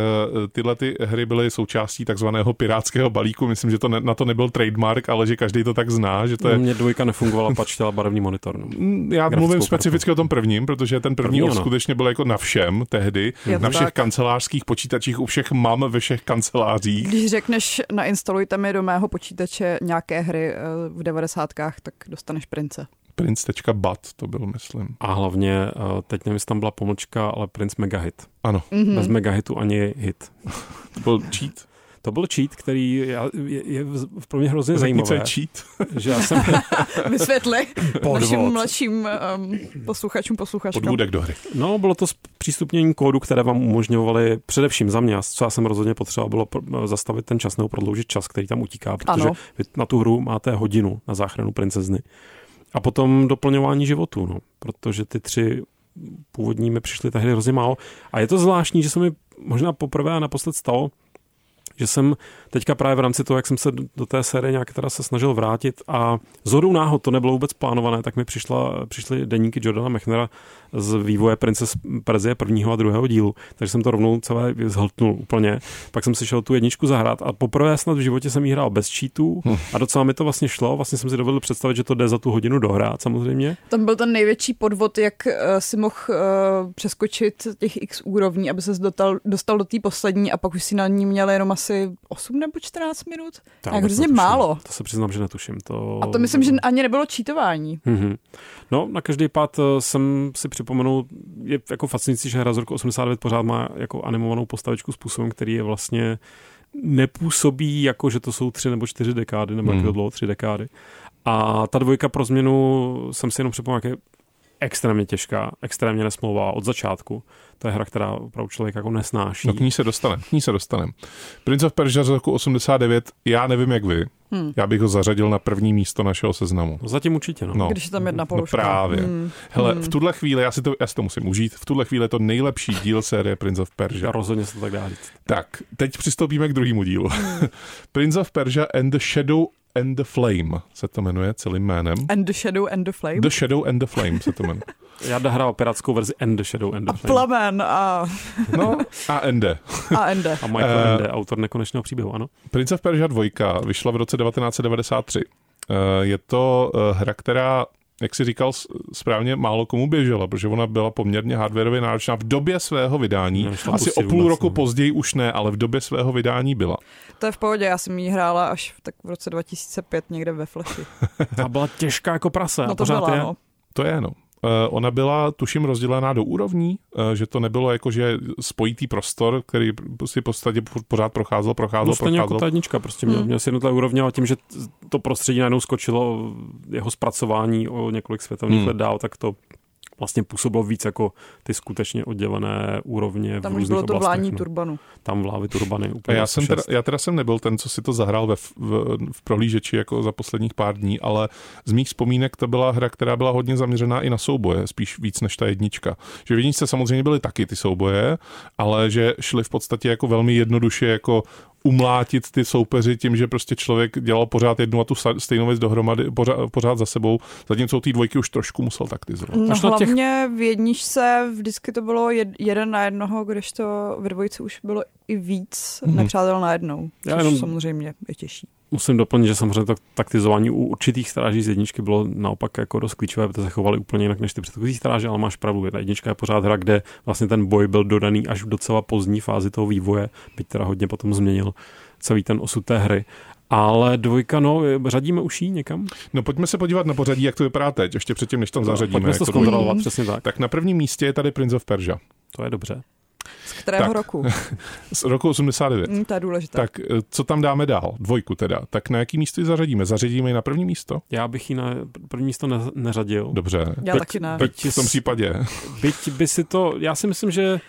tyhle ty hry byly součástí takzvaného pirátského balíku. Myslím, že to ne, na to nebyl trademark, ale že každý to tak zná, že to To je Mně dvojka nefungovala, pač chtěla barevný monitor. No. Mm, Já grafickou mluvím kartu. specificky o tom prvním, protože ten první, První skutečně byl jako na všem tehdy, Je na všech tak. kancelářských počítačích, u všech mam ve všech kancelářích. Když řekneš, nainstalujte mi do mého počítače nějaké hry eh, v devadesátkách, tak dostaneš prince. Prince.bat to byl, myslím. A hlavně, eh, teď nevím, jestli tam byla pomlčka, ale Prince Megahit. Ano, Mhm. Bez Megahitu ani hit. [LAUGHS] to byl cheat. To byl cheat, který já- je, je v- pro mě hrozně Řekni, co zajímavé. je cheat. [LAUGHS] Že já jsem, [LAUGHS] Vysvětli Podvod. našim mladším um, posluchačům, posluchačkám. Podvůdek do hry. no, bylo to přístupnění kódu, které vám umožňovaly především za mě, co já jsem rozhodně potřeboval, bylo zastavit ten čas nebo prodloužit čas, který tam utíká, protože Ano. vy na tu hru máte hodinu na záchranu princezny. A potom doplňování životu, no, protože ty tři původní mi přišly tehdy hrozně málo. A je to zvláštní, že se mi možná poprvé a naposled stalo, že jsem teďka právě v rámci toho, jak jsem se do- té série nějak teda se snažil vrátit a z hodou náhod to nebylo vůbec plánované, tak mi přišla, přišly deníky Jordana Mechnera z vývoje Princes Perzie prvního a druhého dílu, takže jsem to rovnou celé zhltnul úplně. Pak jsem si šel tu jedničku zahrát a poprvé snad v životě jsem jí hrál bez cheatů a docela mi to vlastně šlo. Vlastně jsem si dovedl představit, že to jde za tu hodinu dohrát samozřejmě. Tam byl ten největší podvod, jak uh, si mohl uh, přeskočit těch x úrovní, aby se dostal, dostal do té poslední a pak už si na ní měl jenom asi 8 nebo 14 minut. To Tak hrozně netuším. málo. To se přiznám, že netuším. To... A to myslím, že ani nebylo čítování. Mhm. No, na každý pád eh, jsem si připomenul, je jako fascinující, že hra z roku 89 pořád má jako animovanou postavičku způsobem, který je vlastně nepůsobí jako, že to jsou tři nebo čtyři dekády, nebo Hmm. jak to dlouho, tři dekády. A ta dvojka pro změnu jsem si jenom připomněl, jak je extrémně těžká, extrémně nesmlouvá od začátku. To je hra, která opravdu člověk jako nesnáší. No k ní se dostanem, k ní se dostanem. Prince of Persia z roku 89, já nevím jak vy, Hmm. já bych ho zařadil na první místo našeho seznamu. No, zatím určitě, no. No. Když je tam jedna No položka. právě. Hmm. Hele, Hmm. v tuhle chvíli, já si, to, já si to musím užít, v tuhle chvíli je to nejlepší díl série Prince of Já Persia. rozhodně se to tak dá říct. Tak, teď přistoupíme k druhému dílu. [LAUGHS] Prince of Persia and the Shadow and the Flame se to jmenuje celým jménem. And the Shadow and the Flame. The Shadow and the Flame se to jmenuje. Já hrál pirátskou verzi End the Shadow End a the Flame. Plamen a, No a Ende. a Ende. A Michael Eh, Ende, autor nekonečného příběhu, ano. Prince of Persia 2 vyšla v roce 1993. Eh, Je to eh, hra, která, jak si říkal správně, málo komu běžela, protože ona byla poměrně hardwareově náročná v době svého vydání. Nešla Asi o půl roku no. později už ne, ale v době svého vydání byla. To je v pohodě, já jsem ji hrála až tak v roce 2005 někde ve Flashi. Ta [LAUGHS] byla těžká jako prase. a No to byla, je. no. To je no. Eh, Ona byla, tuším, rozdělená do úrovní, eh, že to nebylo jako, že spojitý prostor, který si v podstatě pořád procházel, procházel, No jako procházel. ta jednička, prostě měl, Hmm. měl si jednotlivé úrovně a tím, že to prostředí najednou skočilo jeho zpracování o několik světelných Hmm. let dál, tak to vlastně působilo víc jako ty skutečně oddělené úrovně Tam v už různých bylo to oblastech. vlání no. turbanu. Tam vlávy turbany A úplně. já, jsem teda, 106. já teda jsem nebyl ten, co si to zahrál ve, v, v prohlížeči jako za posledních pár dní, ale z mých vzpomínek to byla hra, která byla hodně zaměřená i na souboje, spíš víc než ta jednička. Že v jedničce samozřejmě byly taky ty souboje, ale že šly v podstatě jako velmi jednoduše jako umlátit ty soupeři tím, že prostě člověk dělal pořád jednu a tu stejnou věc dohromady, pořád, pořád za sebou, zatímco u té dvojky už trošku musel taktizovat. No Až na těch- hlavně v jedničce vždycky to bylo jed, jeden na jednoho, kdežto ve dvojce už bylo i víc Mhm. nepřátel na jednou, Já což jenom- samozřejmě je těžší. Musím doplnit, že samozřejmě to taktizování u určitých stráží z jedničky bylo naopak jako dost klíčové, protože se chovali úplně jinak než ty předchozí stráže, ale máš pravdu, jedna jednička je pořád hra, kde vlastně ten boj byl dodaný až v docela pozdní fázi toho vývoje, byť teda hodně potom změnil celý ten osud té hry. Ale dvojka, no, řadíme už jí někam? No pojďme se podívat na pořadí, jak to vypadá teď, ještě předtím, než tam zařadíme. Pojďme jak to zkontrolovat, přesně tak. Tak na prvním místě je tady Prince of Persia To je dobře. Z kterého Tak. roku? [LAUGHS] z roku 89. Hm, to je důležité. Tak eh, co tam dáme dál? Dvojku teda. Tak na jaký místo ji zařadíme? Zařadíme ji na první místo? Já bych ji na první místo ne, neřadil. Dobře. Já Byť- taky ne. Tak Byť v tom případě. Byť by si to, já si myslím, že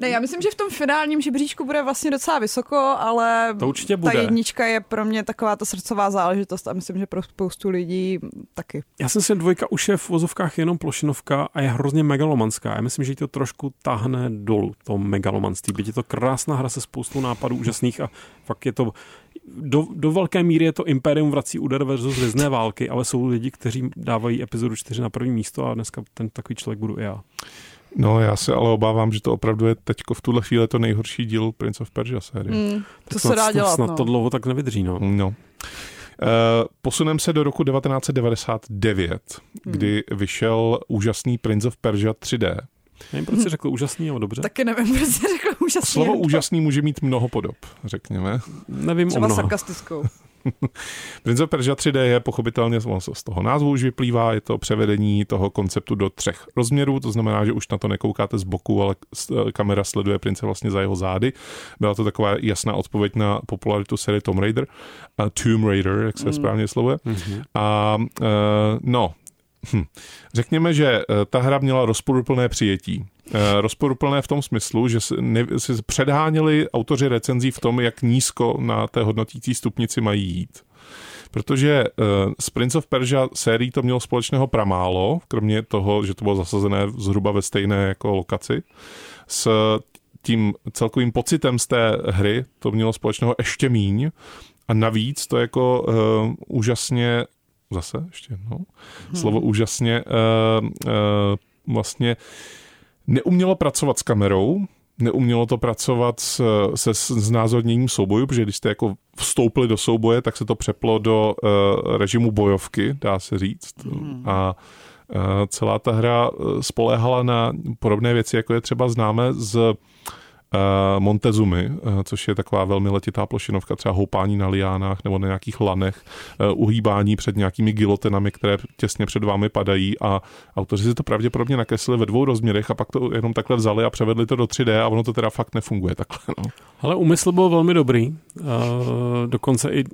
Ne, já myslím, že v tom finálním žebříčku bude vlastně docela vysoko, ale to určitě ta bude. jednička je pro mě taková ta srdcová záležitost a myslím, že pro spoustu lidí taky. Já jsem si dvojka už je v vozovkách jenom plošinovka a je hrozně megalomanská. Já myslím, že jí to trošku tahne dolů, to megalomanství. Byť je to krásná hra se spoustou nápadů úžasných a fakt je to do, do velké míry je to Imperium vrací úder versus Vězné války, ale jsou lidi, kteří dávají epizodu 4 na první místo a dneska ten takový člověk budu i já. No já se ale obávám, že to opravdu je teďko v tuhle chvíli to nejhorší díl Prince of Persia série. Mm, to se dá dělat, snad no. to dlouho tak nevydrží, no. No. Uh, posuneme se do roku 1999, hmm. kdy vyšel úžasný Prince of Persia 3D. Nevím, proč jsi řekl úžasný, ale dobře. Taky nevím, proč jsi řekl úžasný. Slovo úžasný může mít mnoho podob, řekněme. Nevím Třeba o mnoha. sarkastickou. [LAUGHS] Prince of Persia 3D je pochopitelně z toho názvu už vyplývá, je to převedení toho konceptu do třech rozměrů, to znamená, že už na to nekoukáte z boku, ale kamera sleduje prince vlastně za jeho zády. Byla to taková jasná odpověď na popularitu série Tomb Raider, uh, Tomb Raider, jak se mm. správně slovuje. Mhm. A uh, no, hm. řekněme, že uh, ta hra měla rozporuplné přijetí. Uh, rozporuplné v tom smyslu, že si, předháněli autoři recenzí v tom, jak nízko na té hodnotící stupnici mají jít. Protože uh, s Prince of Persia sérií to mělo společného pramálo, kromě toho, že to bylo zasazené zhruba ve stejné jako lokaci. S tím celkovým pocitem z té hry to mělo společného ještě míň a navíc to jako uh, úžasně, zase ještě jednou, hmm. slovo úžasně, uh, uh, vlastně neumělo pracovat s kamerou, neumělo to pracovat s, se znázorněním soubojů, protože když jste jako vstoupili do souboje, tak se to přeplo do uh, režimu bojovky, dá se říct. Hmm. A uh, celá ta hra spoléhala na podobné věci, jako je třeba známe z uh, Montezumi, uh, což je taková velmi letitá plošinovka, třeba houpání na liánách nebo na nějakých lanech, uh, uhýbání před nějakými gilotinami, které těsně před vámi padají a autoři si to pravděpodobně nakreslili ve dvou rozměrech a pak to jenom takhle vzali a převedli to do 3D a ono to teda fakt nefunguje takhle. No. Ale úmysl byl velmi dobrý. Dokonce i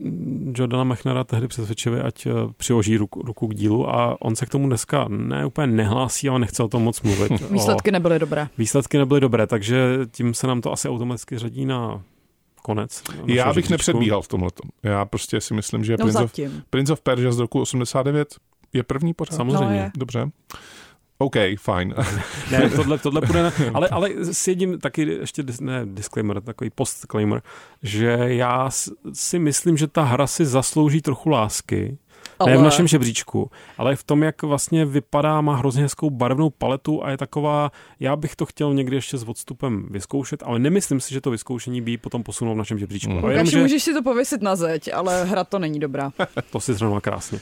Jordana Machnera tehdy přesvědčili, ať přiloží ruku, ruku k dílu a on se k tomu dneska ne úplně nehlásí, ale nechce o tom moc mluvit. [LAUGHS] Výsledky nebyly dobré. Výsledky nebyly dobré, takže tím se nám to asi automaticky řadí na konec. Já našeho bych žebříčku. nepředbíhal v tomhle. Já prostě si myslím, že No Prince, of. Prince of Persia z roku 89 je první pořád. Samozřejmě. No, je. Dobře. OK, fajn. [LAUGHS] Ne, tohle, tohle půjde na, [LAUGHS] ale, ale s jedním taky ještě, dis- ne disclaimer, takový postclaimer, že já si myslím, že ta hra si zaslouží trochu lásky, ale... ne v našem žebříčku, ale v tom, jak vlastně vypadá, má hrozně hezkou barevnou paletu a je taková, já bych to chtěl někdy ještě s odstupem vyzkoušet, ale nemyslím si, že to vyzkoušení by potom posunulo v našem žebříčku. Mm. Mm. Jenom, že můžeš si to pověsit na zeď, ale hra to není dobrá. [LAUGHS] to si zrovna krásně.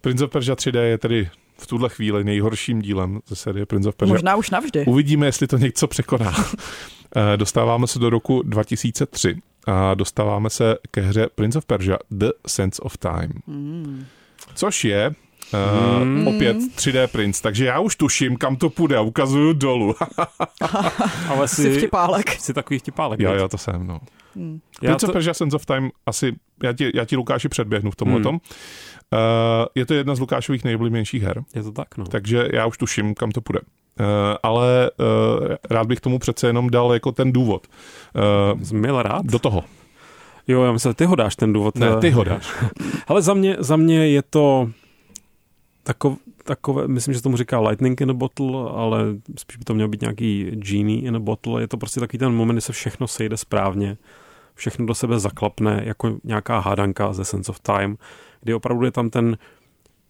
Prince of Persia 3D je tedy v tuhle chvíli nejhorším dílem ze série Prince of Persia. Možná už navždy. Uvidíme, jestli to něco překoná. [LAUGHS] Eh, dostáváme se do roku 2003 a dostáváme se ke hře Prince of Persia The Sense of Time. Hmm. Což je Uh, Hmm. Opět 3D Prince, takže já už tuším, kam to půjde a ukazuju dolů. [LAUGHS] Ale Jsi si, vtipálek. si takový vtipálek. jo, jo, to jsem, no. Hmm. Já Prince of to, Persia Sense of Time, asi, já ti, já ti Lukáši předběhnu v tomhle tom. Uh, je to jedna z Lukášových nejoblíbenějších her, je to tak, no. takže já už tuším, kam to půjde. Uh, ale uh, rád bych tomu přece jenom dal jako ten důvod. Uh, Zmil rád? do toho. Jo, já myslím, ty ho dáš ten důvod. Ne, eh, ty ho dáš. [LAUGHS] Ale za mě, za mě je to takov, takové, myslím, že tomu říká lightning in a bottle, ale spíš by to mělo být nějaký genie in a bottle. Je to prostě takový ten moment, kdy se všechno sejde správně, všechno do sebe zaklapne, jako nějaká hádanka ze Sense of Time, kdy opravdu je tam ten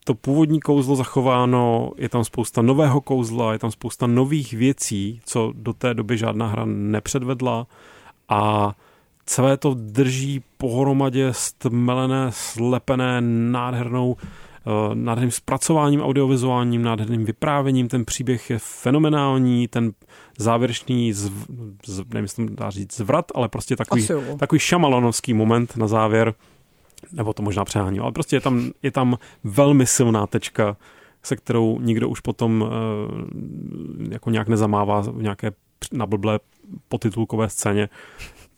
to původní kouzlo zachováno, je tam spousta nového kouzla, je tam spousta nových věcí, co do té doby žádná hra nepředvedla a celé to drží pohromadě stmelené, slepené, nádhernou eh, nádherným zpracováním audiovizuálním, nádherným vyprávěním. Ten příběh je fenomenální, ten závěrečný, zv, zv, nevím, jestli to dá říct zvrat, ale prostě takový, takový šamalonovský moment na závěr, nebo to možná přehání, ale prostě je tam, je tam velmi silná tečka, se kterou nikdo už potom eh, jako nějak nezamává v nějaké nablblé potitulkové scéně.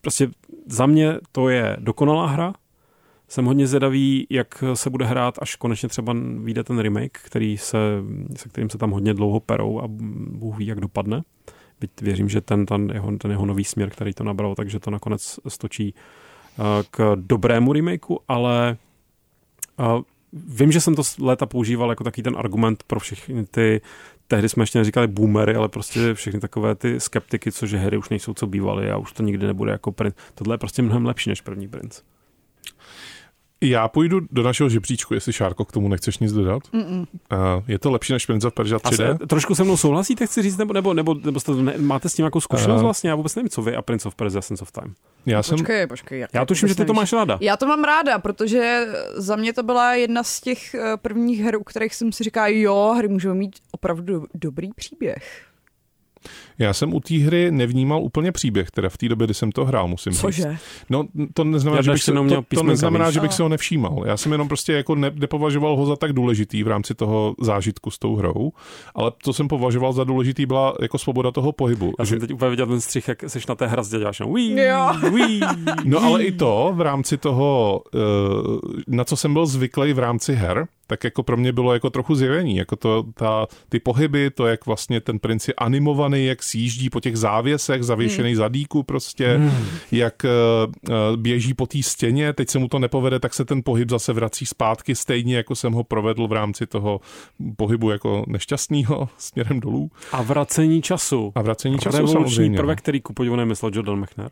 Prostě za mě to je dokonalá hra. Jsem hodně zvědavý, jak se bude hrát, až konečně třeba vyjde ten remake, který se, se kterým se tam hodně dlouho perou a Bůh ví, jak dopadne. Byť věřím, že ten, ten, jeho, ten jeho nový směr, který to nabral, takže to nakonec stočí eh, k dobrému remakeu, ale eh, vím, že jsem to léta používal jako takový ten argument pro všechny ty, tehdy jsme ještě neříkali boomery, ale prostě všechny takové ty skeptiky, co že hry už nejsou, co bývaly a už to nikdy nebude jako princ. Tohle je prostě mnohem lepší než první princ. Já půjdu do našeho žebříčku, jestli Šárko k tomu nechceš nic dodat. Uh, je to lepší než Prince of Persia 3D? Asi, trošku se mnou souhlasíte, chci říct, nebo, nebo, nebo, nebo jste, ne, máte s tím jako zkušenost Eh. vlastně? Já vůbec nevím, co vy a Prince of Persia Sense of Time. Já jsem, Počkej, počkej. Já to tuším, že ty to nevíš? máš ráda. Já to mám ráda, protože za mě to byla jedna z těch eh, prvních her, u kterých jsem si říkala, jo, hry můžou mít opravdu dobrý příběh. Já jsem u té hry nevnímal úplně příběh, teda v té době, kdy jsem to hrál, musím říct. Cože? No, to neznamená, Já že bych, se, to, to neznamená, že bych se ho nevšímal. Já jsem jenom prostě jako ne, nepovažoval ho za tak důležitý v rámci toho zážitku s tou hrou, ale to jsem považoval za důležitý byla jako svoboda toho pohybu. Já že, jsem teď úplně viděl ten střih, jak jsi na té hrazdě děláš. No, [LAUGHS] no ale i to v rámci toho, eh, na co jsem byl zvyklý v rámci her, tak jako pro mě bylo jako trochu zjevení, jako to, ta, ty pohyby, to, jak vlastně ten princ je animovaný, jak sjíždí po těch závěsech, zavěšený hmm. zadíku prostě, hmm. jak uh, běží po té stěně, teď se mu to nepovede, tak se ten pohyb zase vrací zpátky, stejně jako jsem ho provedl v rámci toho pohybu jako nešťastného [LAUGHS] směrem dolů. A vracení času. A vracení času Revoluční samozřejmě. prvek, který ku podivu nemyslel Jordan McNair.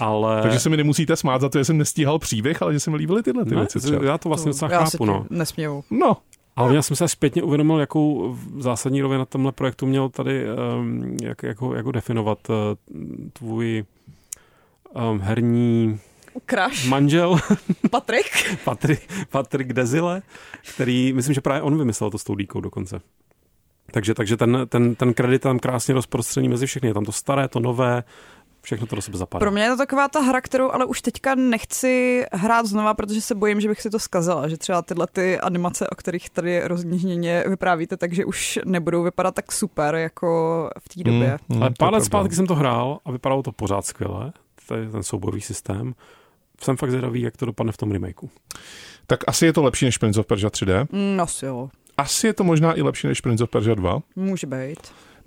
Ale... Takže se mi nemusíte smát za to, že jsem nestíhal příběh, ale že se mi líbily tyhle ty ne, věci třeba. já to vlastně docela chápu, no. nesměju. No, Ale já jsem se až zpětně uvědomil, jakou zásadní roli na tomhle projektu měl tady, um, jak, jako, jako definovat uh, tvůj um, herní Crash, manžel [LAUGHS] Patrik. Patrik, Patrik Dezile, který, myslím, že právě on vymyslel to s tou díkou dokonce. Takže, takže ten, ten, ten kredit tam krásně rozprostřený mezi všechny. Je tam to staré, to nové, všechno to do sebe zapadá. Pro mě je to taková ta hra, kterou ale už teďka nechci hrát znova, protože se bojím, že bych si to zkazila, že třeba tyhle ty animace, o kterých tady rozněžněně vyprávíte, takže už nebudou vypadat tak super jako v té době. Mm, mm, Ale pár let zpátky jsem to hrál a vypadalo to pořád skvěle. To je ten soubojový systém. Jsem fakt zvědavý, jak to dopadne v tom remakeu. Tak asi je to lepší než Prince of Persia 3D. Mm, asi jo, Asi je to možná i lepší než Prince of Persia 2. může být.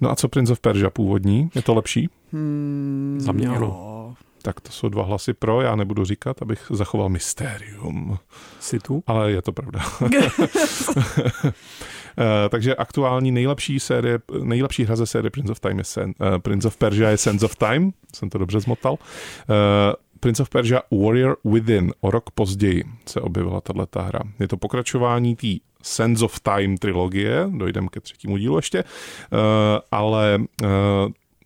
No a co Prince of Persia původní? Je to lepší? Hmm, Za mě ano. jo. Tak to jsou dva hlasy pro, já nebudu říkat, abych zachoval mystérium. Situ? Ale je to pravda. [LAUGHS] Eh, Takže aktuální nejlepší série, nejlepší hra ze série Prince of Time je Sen, uh, Prince of Persia je Sense of Time, jsem to dobře zmotal. Uh, Prince of Persia Warrior Within, o rok později se objevila tato hra. Je to pokračování té Sense of Time trilogie, dojdeme ke třetímu dílu ještě, uh, ale uh,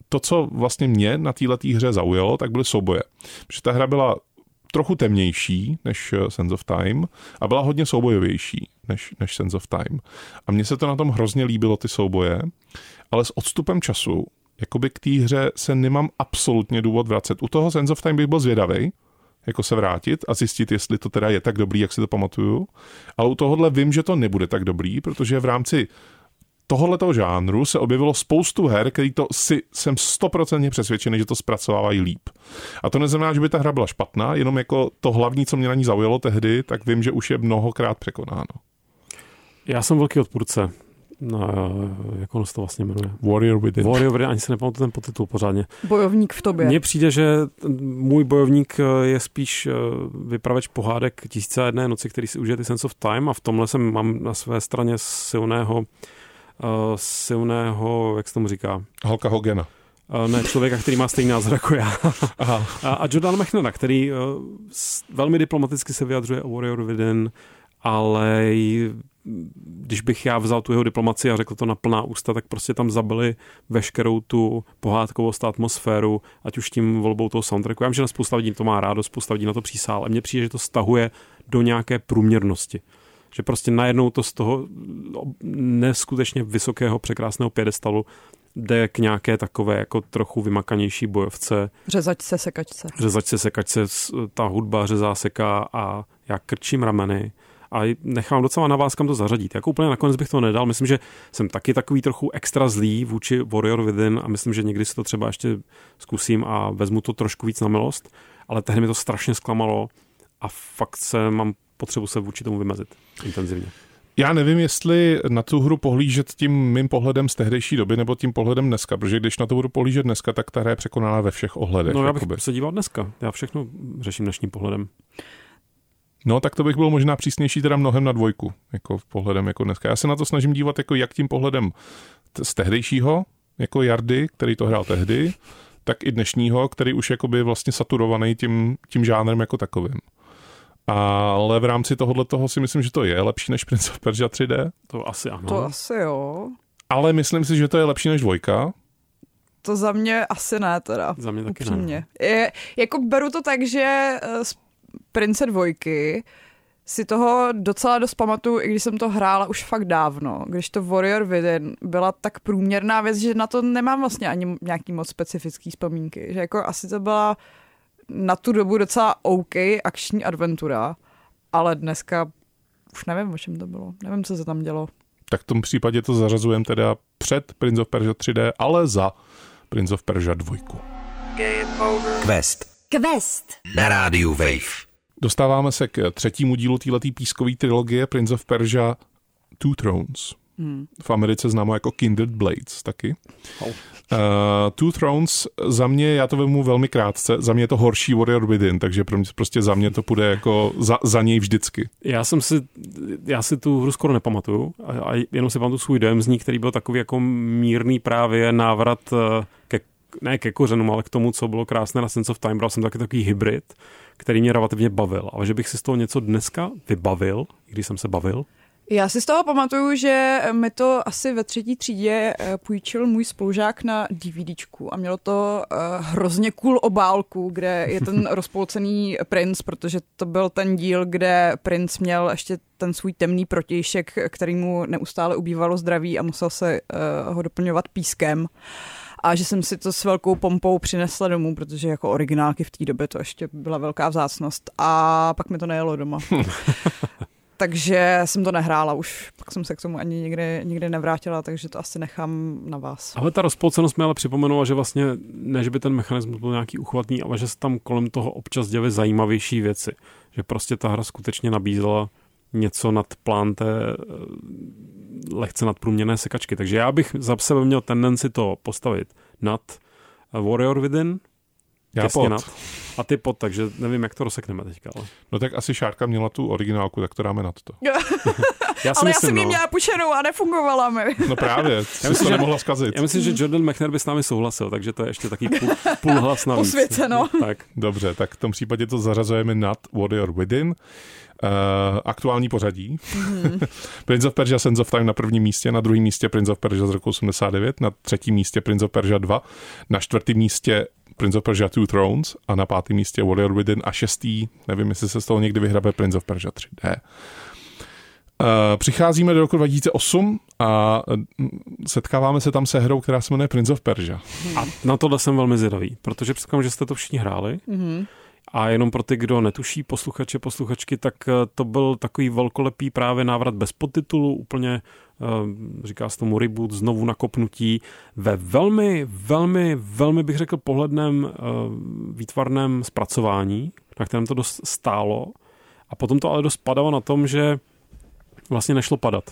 to, co vlastně mě na této hře zaujalo, tak byly souboje. Protože ta hra byla trochu temnější než eh, Sense of Time a byla hodně soubojovější než, než Sense of Time. A mně se to na tom hrozně líbilo, ty souboje, ale s odstupem času, jakoby k té hře se nemám absolutně důvod vracet. U toho Sense of Time bych byl zvědavý, jako se vrátit a zjistit, jestli to teda je tak dobrý, jak si to pamatuju. Ale u tohohle vím, že to nebude tak dobrý, protože v rámci tohoto žánru se objevilo spoustu her, který to si jsem stoprocentně přesvědčený, že to zpracovávají líp. A to neznamená, že by ta hra byla špatná, jenom jako to hlavní, co mě na ní zaujalo tehdy, tak vím, že už je mnohokrát překonáno. Já jsem velký odpůrce. No, jak ono se to vlastně jmenuje? Warrior Within. Warrior, Within, ani se nepamatuju ten podtitul pořádně. Bojovník v tobě. Mně přijde, že můj bojovník eh, je spíš eh, vypraveč pohádek tisíce a jedné noci, který si užije ty Sense of Time a v tomhle jsem mám na své straně silného uh, silného, jak se tomu říká, Halka Hogena. uh, ne, člověka, který má stejný názor jako já. Aha. a, a Jordan McNaira, který uh, s, velmi diplomaticky se vyjadřuje o Warrior Within, ale když bych já vzal tu jeho diplomaci a řekl to na plná ústa, tak prostě tam zabili veškerou tu pohádkovost a atmosféru, ať už tím volbou toho soundtracku. Já vím, že na spousta lidí to má rádo, spousta lidí na to přísál, ale mně přijde, že to stahuje do nějaké průměrnosti. Že prostě najednou to z toho neskutečně vysokého, překrásného pědestalu jde k nějaké takové jako trochu vymakanější bojovce, Řezačce, sekačce. řezačce, sekačce, ta hudba řezá, seká a já krčím rameny a nechám docela na vás, kam to zařadit. Jako úplně nakonec bych to nedal. Myslím, že jsem taky takový trochu extra zlý vůči Warrior Within a myslím, že někdy si to třeba ještě zkusím a vezmu to trošku víc na milost, ale tehdy mi to strašně zklamalo a fakt se mám potřebu se vůči tomu vymezit intenzivně. Já nevím, jestli na tu hru pohlížet tím mým pohledem z tehdejší doby nebo tím pohledem dneska, protože když na to budu pohlížet dneska, tak ta hra je překonaná ve všech ohledech. No já bych jakoby. se díval dneska. Já všechno řeším dnešním pohledem. No, tak to bych byl možná přísnější teda mnohem na dvojku, jako pohledem jako dneska. Já se na to snažím dívat jako jak tím pohledem t- z tehdejšího, jako Jardy, který to hrál tehdy, tak i dnešního, který už jakoby vlastně saturovaný tím, tím žánrem jako takovým. ale v rámci tohohle toho si myslím, že to je lepší než Prince of Persia 3D. To asi ano. To asi jo. Ale myslím si, že to je lepší než dvojka. To za mě asi ne teda. Za mě taky upřímně. ne. Je, jako beru to tak, že z Prince dvojky si toho docela dost pamatuju, i když jsem to hrála už fakt dávno. Když to Warrior Within byla tak průměrná věc, že na to nemám vlastně ani nějaký moc specifický vzpomínky. Že jako asi to byla na tu dobu docela OK akční adventura, ale dneska už nevím, o čem to bylo. Nevím, co se tam dělo. Tak v tom případě to zařazujeme teda před Prince of Persia 3D, ale za Prince of Persia 2. Quest. Quest. Na rádiu Wave. Dostáváme se k třetímu dílu této pískové trilogie Prince of Persia Two Thrones. Hmm. V Americe známo jako Kindred Blades taky. Oh. Uh, Two Thrones za mě, já to vemu velmi krátce, za mě je to horší Warrior Within, takže pro mě, prostě za mě to půjde jako za, za něj vždycky. Já jsem si, já si tu hru skoro nepamatuju a, a jenom si pamatuju svůj dojem z ní, který byl takový jako mírný právě návrat eh, ke ne ke kořenům, ale k tomu, co bylo krásné na Sense of Time. Bral jsem taky takový hybrid, který mě relativně bavil. Ale že bych si z toho něco dneska vybavil, když jsem se bavil, já si z toho pamatuju, že mi to asi ve třetí třídě eh, půjčil můj spolužák na DVDčku a mělo to uh, hrozně cool obálku, kde je ten [LAUGHS] rozpolcený princ, protože to byl ten díl, kde princ měl ještě ten svůj temný protějšek, který mu neustále ubývalo zdraví a musel se uh, ho doplňovat pískem a že jsem si to s velkou pompou přinesla domů, protože jako originálky v té době to ještě byla velká vzácnost a pak mi to nejelo doma. [LAUGHS] takže jsem to nehrála už, pak jsem se k tomu ani nikdy, nikdy nevrátila, takže to asi nechám na vás. Ale ta rozpolcenost mi ale připomenula, že vlastně ne, že by ten mechanismus byl nějaký uchvatný, ale že se tam kolem toho občas děly zajímavější věci. Že prostě ta hra skutečně nabízela něco nad plán té lehce nadprůměrné sekačky. Takže já bych za sebe měl tendenci to postavit nad Warrior Within, já pod. Nad. A ty pod, takže nevím, jak to rozsekneme teďka. Ale. No tak asi Šárka měla tu originálku, tak to dáme nad to. [LAUGHS] [LAUGHS] já si ale myslím, já jsem ji no. měla pučenou a nefungovala mi. [LAUGHS] No právě, já myslím, to nemohla zkazit. Já myslím, že Jordan McNair by s námi souhlasil, takže to je ještě taky půl, půl hlas navíc. Posvěceno. tak. Dobře, tak v tom případě to zařazujeme nad Warrior Within. Uh, aktuální pořadí. Mm-hmm. [LAUGHS] Prince of Persia Sense of Time na prvním místě, na druhém místě Prince of Persia z roku 89, na třetím místě Prince of Persia 2, na čtvrtém místě Prince of Persia Two Thrones a na pátém místě Warrior Within a šestý, nevím, jestli se z toho někdy vyhrabe Prince of Persia 3D. Uh, eh, přicházíme do roku 2008 a mm, setkáváme se tam se hrou, která se jmenuje Prince of Persia. A na tohle jsem velmi zvědavý, protože předpokládám, že jste to všichni hráli. Mm-hmm. A jenom pro ty, kdo netuší posluchače, posluchačky, tak eh, to byl takový velkolepý právě návrat bez podtitulu, úplně eh, říká se tomu reboot, znovu nakopnutí ve velmi, velmi, velmi bych řekl pohledném eh, výtvarném zpracování, na kterém to dost stálo. A potom to ale dost padalo na tom, že vlastně nešlo padat.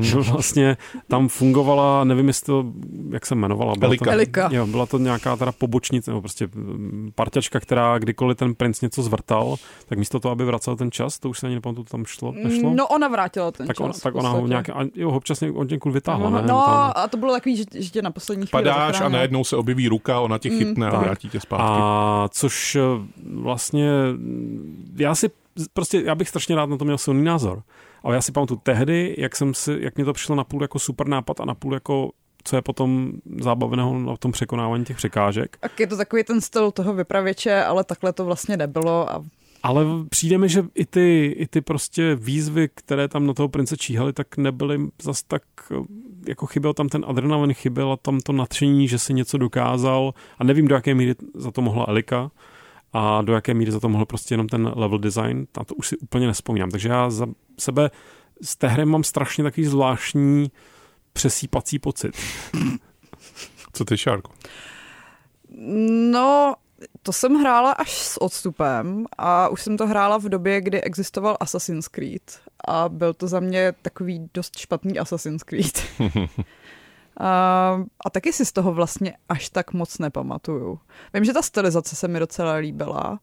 že vlastně tam fungovala, nevím, jestli to, jak se jmenovala. Byla Elika. To, Elika. Jo, byla to nějaká teda pobočnice, nebo prostě mm, parťačka, která kdykoliv ten princ něco zvrtal, tak místo toho, aby vracel ten čas, to už se ani nepamatuju, tam šlo, nešlo? No ona vrátila ten tak čas. Ona, tak ona ho nějak, a jo, občas od někud vytáhla, no, ne? No a to bylo takový, že, že na poslední chvíli Padáš a najednou se objeví ruka, ona tě mm, chytne mm, a vrátí tě zpátky. A což eh, vlastně, já si prostě, já bych strašně rád na to měl silný názor. Ale já si pamatuju tehdy, jak, jsem si, jak mě to přišlo na půl jako super nápad a na půl jako co je potom zábavného na tom překonávání těch překážek. Tak je to takový ten styl toho vypravěče, ale takhle to vlastně nebylo a ale přijde mi, že i ty, i ty prostě výzvy, které tam na toho prince číhaly, tak nebyly zas tak, jako chyběl tam ten adrenalin, chybělo tam to natření, že si něco dokázal a nevím, do jaké míry za to mohla Elika, a do jaké míry za to mohl prostě jenom ten level design, na to už si úplně nespomínám. Takže já za sebe z té hry mám strašně takový zvláštní přesýpací pocit. [LAUGHS] Co ty, Šárko? No, to jsem hrála až s odstupem a už jsem to hrála v době, kdy existoval Assassin's Creed a byl to za mě takový dost špatný Assassin's Creed. [LAUGHS] A, a taky si z toho vlastně až tak moc nepamatuju. Vím, že ta stylizace se mi docela líbila,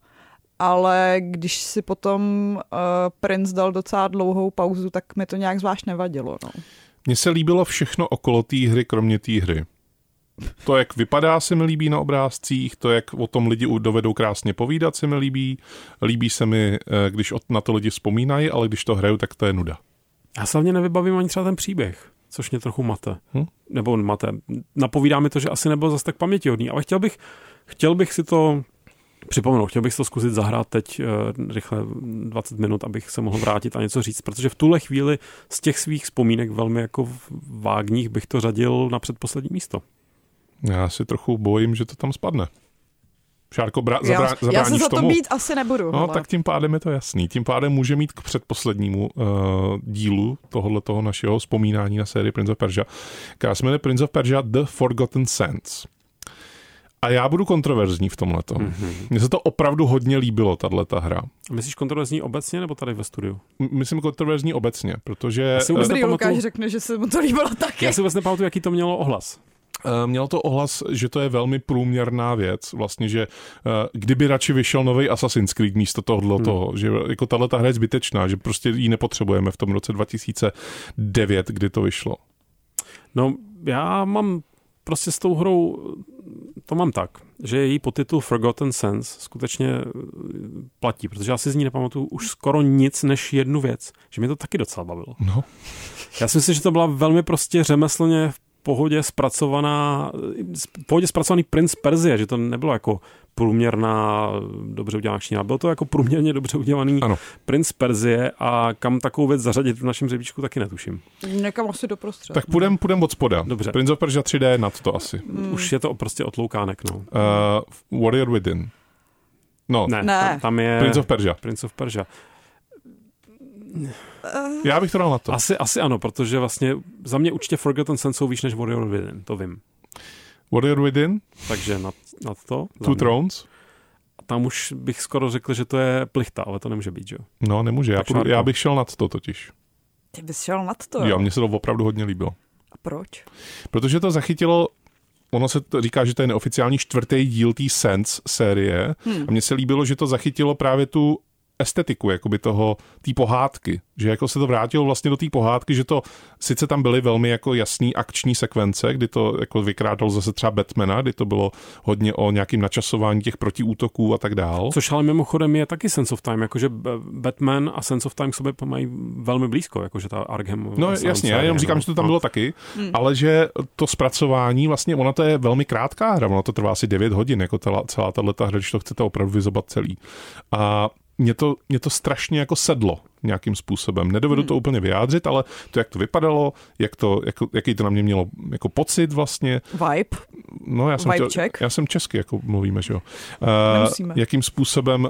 ale když si potom uh, Prince dal docela dlouhou pauzu, tak mi to nějak zvlášť nevadilo. No. Mně se líbilo všechno okolo té hry, kromě té hry. To, jak vypadá, se mi líbí na obrázcích, to, jak o tom lidi dovedou krásně povídat, se mi líbí. Líbí se mi, eh, když na to lidi vzpomínají, ale když to hraju, tak to je nuda. Já se hlavně nevybavím ani třeba ten příběh, což mě trochu mate. Hm? Nebo mate. Napovídá mi to, že asi nebyl zase tak pamětihodný, ale chtěl bych, chtěl bych si to připomenout. Chtěl bych to zkusit zahrát teď uh, rychle 20 minut, abych se mohl vrátit a něco říct, protože v tuhle chvíli z těch svých vzpomínek velmi jako vágních bych to řadil na předposlední místo. Já si trochu bojím, že to tam spadne. Šárko, bra- já, zabra- já se za to tomu? být asi nebudu. No, ale... tak tím pádem je to jasný. Tím pádem může mít k předposlednímu uh, dílu tohohle toho našeho vzpomínání na sérii Prince of Persia, která se jmenuje Prince of Persia The Forgotten Sands. A já budu kontroverzní v tomhle. Mm-hmm. Mně se to opravdu hodně líbilo, tahle ta hra. Myslíš kontroverzní obecně nebo tady ve studiu? M- myslím kontroverzní obecně, protože... Já si vůbec uh, nepamatuju... řekne, že se mu to líbilo taky. Já si vůbec nepamatuju, jaký to mělo ohlas. Eh, mělo to ohlas, že to je velmi průměrná věc, vlastně, že uh, kdyby radši vyšel nový Assassin's Creed místo tohohle hmm. toho, že jako tahle ta hra je zbytečná, že prostě ji nepotřebujeme v tom roce 2009, kdy to vyšlo. No, já mám prostě s tou hrou, to mám tak, že její podtitul Forgotten Sense skutečně eh, platí, protože já si z ní nepamatuju už skoro nic než jednu věc, že mě to taky docela bavilo. No. Já si myslím, že to byla velmi prostě řemeslně pohodě zpracovaná, v pohodě zpracovaný princ Perzie, že to nebylo jako průměrná, dobře udělaná čína. Byl to jako průměrně dobře udělaný ano. princ Perzie a kam takovou věc zařadit v našem řebíčku taky netuším. Někam asi doprostřed. Tak půjdem, půjdem od spoda. Dobře. Prince of Persia 3D nad to asi. Hmm. Už je to prostě otloukánek, no. Uh, Warrior Within. No, ne, ne. Tam, tam je... Prince of Persia. Prince of Persia. Já bych to dal na to. Asi, asi ano, protože vlastně za mě určitě Forgotten Sense jsou víš než Warrior Within, to vím. Warrior Within? Takže nad, nad to. Two Thrones? Tam už bych skoro řekl, že to je plichta, ale to nemůže být, že jo? No, nemůže. Já, půjdu, já bych šel nad to totiž. Ty bys šel nad to? Jo, mně se to opravdu hodně líbilo. A proč? Protože to zachytilo Ono se to říká, že to je neoficiální čtvrtý díl té Sense série hmm. a mně se líbilo, že to zachytilo právě tu estetiku jakoby toho, té pohádky, že jako se to vrátilo vlastně do té pohádky, že to sice tam byly velmi jako jasný akční sekvence, kdy to jako vykrádal zase třeba Batmana, kdy to bylo hodně o nějakým načasování těch protiútoků a tak dál. Což ale mimochodem je taky Sense of Time, jakože Batman a Sense of Time k sobě mají velmi blízko, jakože ta Arkham. No jasně, já jenom říkám, no. že to tam no. bylo taky, hmm. ale že to zpracování, vlastně ona to je velmi krátká hra, ono to trvá asi 9 hodin, jako celá, celá tato hra, když to chcete opravdu vyzobat celý. A mě to, mě to strašně jako sedlo nějakým způsobem. Nedovedu hmm. to úplně vyjádřit, ale to, jak to vypadalo, jak to, jak, jaký to na mě mělo jako pocit vlastně. Vibe? No, já jsem, Vibe tě, check. já jsem česky, jako mluvíme, že jo. Uh, jakým způsobem uh,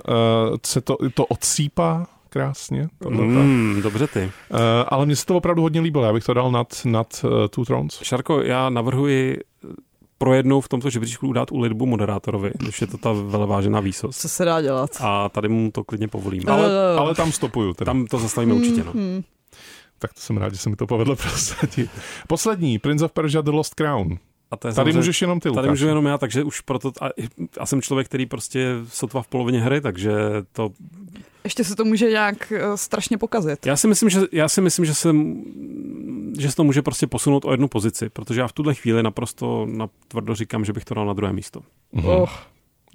se to, to odsýpá krásně. Mm, dobře ty. Uh, ale mně se to opravdu hodně líbilo, já bych to dal nad, nad uh, Two Thrones. Šarko, já navrhuji pro jednou v tomto žebříčku udát u lidbu moderátorovi, když je to ta velevážená výsost. Co se dá dělat? A tady mu to klidně povolíme. Ale, ale tam stopuju. Teda. Tam to zastavíme mm-hmm. určitě. No. Hmm. Tak to jsem rád, že se mi to povedlo [LAUGHS] prosadit. Poslední, Prince of Persia The Lost Crown. A to je tady můžeš jenom ty, Lukáš. Tady můžu jenom já, takže už proto... A, a jsem člověk, který prostě sotva v polovině hry, takže to... Ještě se to může nějak uh, strašně pokazit. Já si myslím, že, já si myslím, že se že se to může prostě posunout o jednu pozici, protože já v tuhle chvíli naprosto tvrdo říkám, že bych to dal na druhé místo. Mm-hmm. Oh.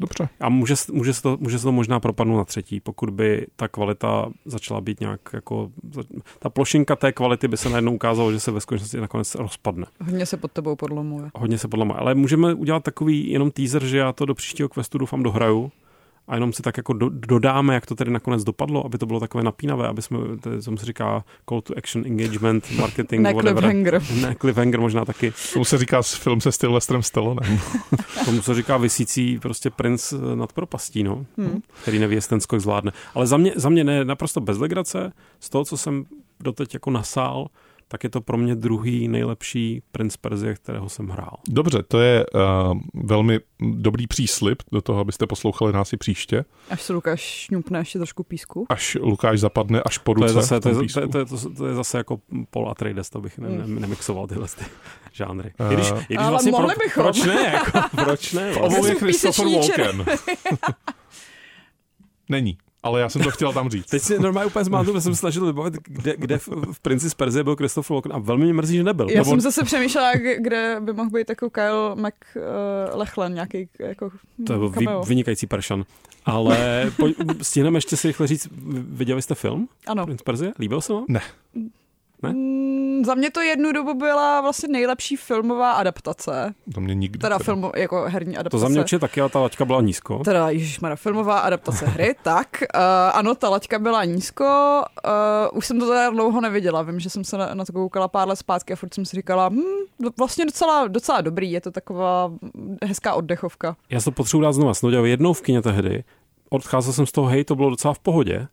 Dobře. A může, může, se to, může se to možná propadnout na třetí, pokud by ta kvalita začala být nějak jako... Ta plošinka té kvality by se najednou ukázalo, že se ve skutečnosti nakonec rozpadne. Hodně se pod tebou podlomuje. Hodně se podlomuje. Ale můžeme udělat takový jenom teaser, že já to do příštího questu doufám dohraju a jenom si tak jako do, dodáme, jak to tedy nakonec dopadlo, aby to bylo takové napínavé, aby jsme, to se říká call to action, engagement, marketing, ne whatever. cliffhanger. Ne, cliffhanger možná taky. Tomu se říká film se Sylvestrem Stallonem. [LAUGHS] Tomu se říká vysící prostě princ nad propastí, no, hmm. který neví, jestli ten skok zvládne. Ale za mě, za mě ne, naprosto bez legrace, z toho, co jsem doteď jako nasál, tak je to pro mě druhý nejlepší Prince Perzie, kterého jsem hrál. Dobře, to je uh, velmi dobrý příslip do toho, abyste poslouchali nás i příště. Až se Lukáš šňupne ještě trošku písku. Až Lukáš zapadne až po ruce to je zase, to je, to, je, to, je, to, to je zase jako Paul Atreides, to bych ne, ne, hmm. nemixoval tyhle ty [LAUGHS] žánry. Uh, I když, i když ale vlastně mohli pro, bychom. Proč ne? Jako, proč ne? Vlastně. Obou je Christopher Walken. [LAUGHS] Není. Ale já jsem to chtěl tam říct. Teď si normálně úplně zmátu, protože jsem snažil vybavit, kde, kde v, v Princi z Perzie byl Christopher Walken a velmi mě mrzí, že nebyl. Já Nebo- jsem zase přemýšlela, kde by mohl být jako Kyle McLachlan, nějaký jako To byl vy, cameo. vynikající peršan. Ale [LAUGHS] pojď, stihneme ještě si rychle říct, viděli jste film Ano. Prince Perzie? Líbil se vám? Ne. Ne? Mm, za mě to jednu dobu byla vlastně nejlepší filmová adaptace. To mě nikdy. Teda film, jako herní adaptace. To za mě určitě taky, ale ta laťka byla nízko. Teda, ježišmarja, filmová adaptace hry, [LAUGHS] tak uh, ano, ta laťka byla nízko, uh, už jsem to teda dlouho neviděla, vím, že jsem se na, na to koukala pár let zpátky a furt jsem si říkala, hm, vlastně docela, docela dobrý, je to taková hezká oddechovka. Já se to potřebuji dát znova. Jsem to dělal jednou v kině tehdy. Odcházel jsem z toho, hej, to bylo docela v pohodě.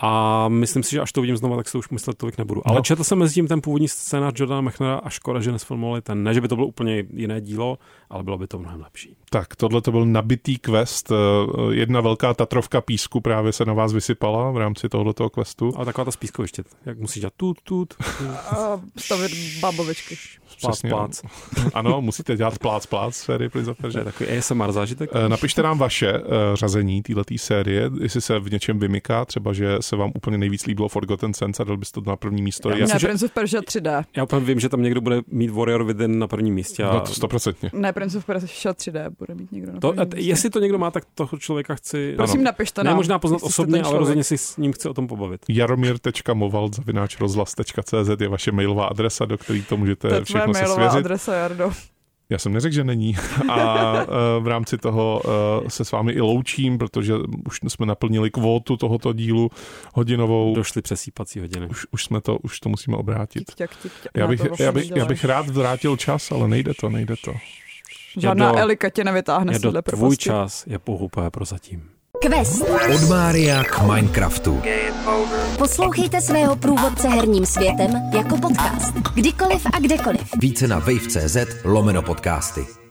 A myslím si, že až to vidím znova, tak to už myslet tolik nebudu. Ale No. četl jsem mezi tím ten původní scénář Jordana Machnera a škoda, že nesfilmovali ten. Ne, že by to bylo úplně jiné dílo, ale bylo by to mnohem lepší. Tak, tohle to byl nabitý quest. eh, Jedna velká tatrovka písku právě se na vás vysypala v rámci tohoto questu. Ale taková ta spískoviště, jak musíš dělat tut, tut, tut A stavit bábovičky. plác, plác. Ano, musíte dělat plác, plác série Prince of Persia. takový ASMR zážitek. Eh, Napište nám vaše uh, řazení této série, jestli se v něčem vymyká, třeba, že se vám úplně nejvíc líbilo Forgotten Sense a dal byste to na první místo. Já Já, myslím, ne, že- Prince of Persia 3D. Já úplně vím, že tam někdo bude mít Warrior Within na prvním místě. A no to stoprocentně. Ne, Prince of Persia 3D bude mít někdo na to, místě. jestli to někdo má, tak toho člověka chci... Prosím, ano. napište ne nám. možná poznat osobně, ale rozhodně si s ním chci o tom pobavit. jaromír.movald zavináč rozhlas.cz je vaše mailová adresa, do které to můžete To všechno se mailová svěřit. adresa, Jardo. Já jsem neřekl, že není. A eh, v rámci toho eh, se s vámi i loučím, protože už jsme naplnili kvótu tohoto dílu hodinovou. Došly přesýpací hodiny. Už, už jsme to, už to musíme obrátit. Tik, tak, tik, tak. Já bych, to vlastně já, bych, já bych rád vrátil čas, ale nejde to, nejde to. Žádná Elika tě nevytáhne z do téhle tvůj čas je pohupé prozatím. Quest. Od Mária k Minecraftu. Poslouchejte svého průvodce herním světem jako podcast. Kdykoliv a kdekoliv. Více na wave.cz lomeno podcasty.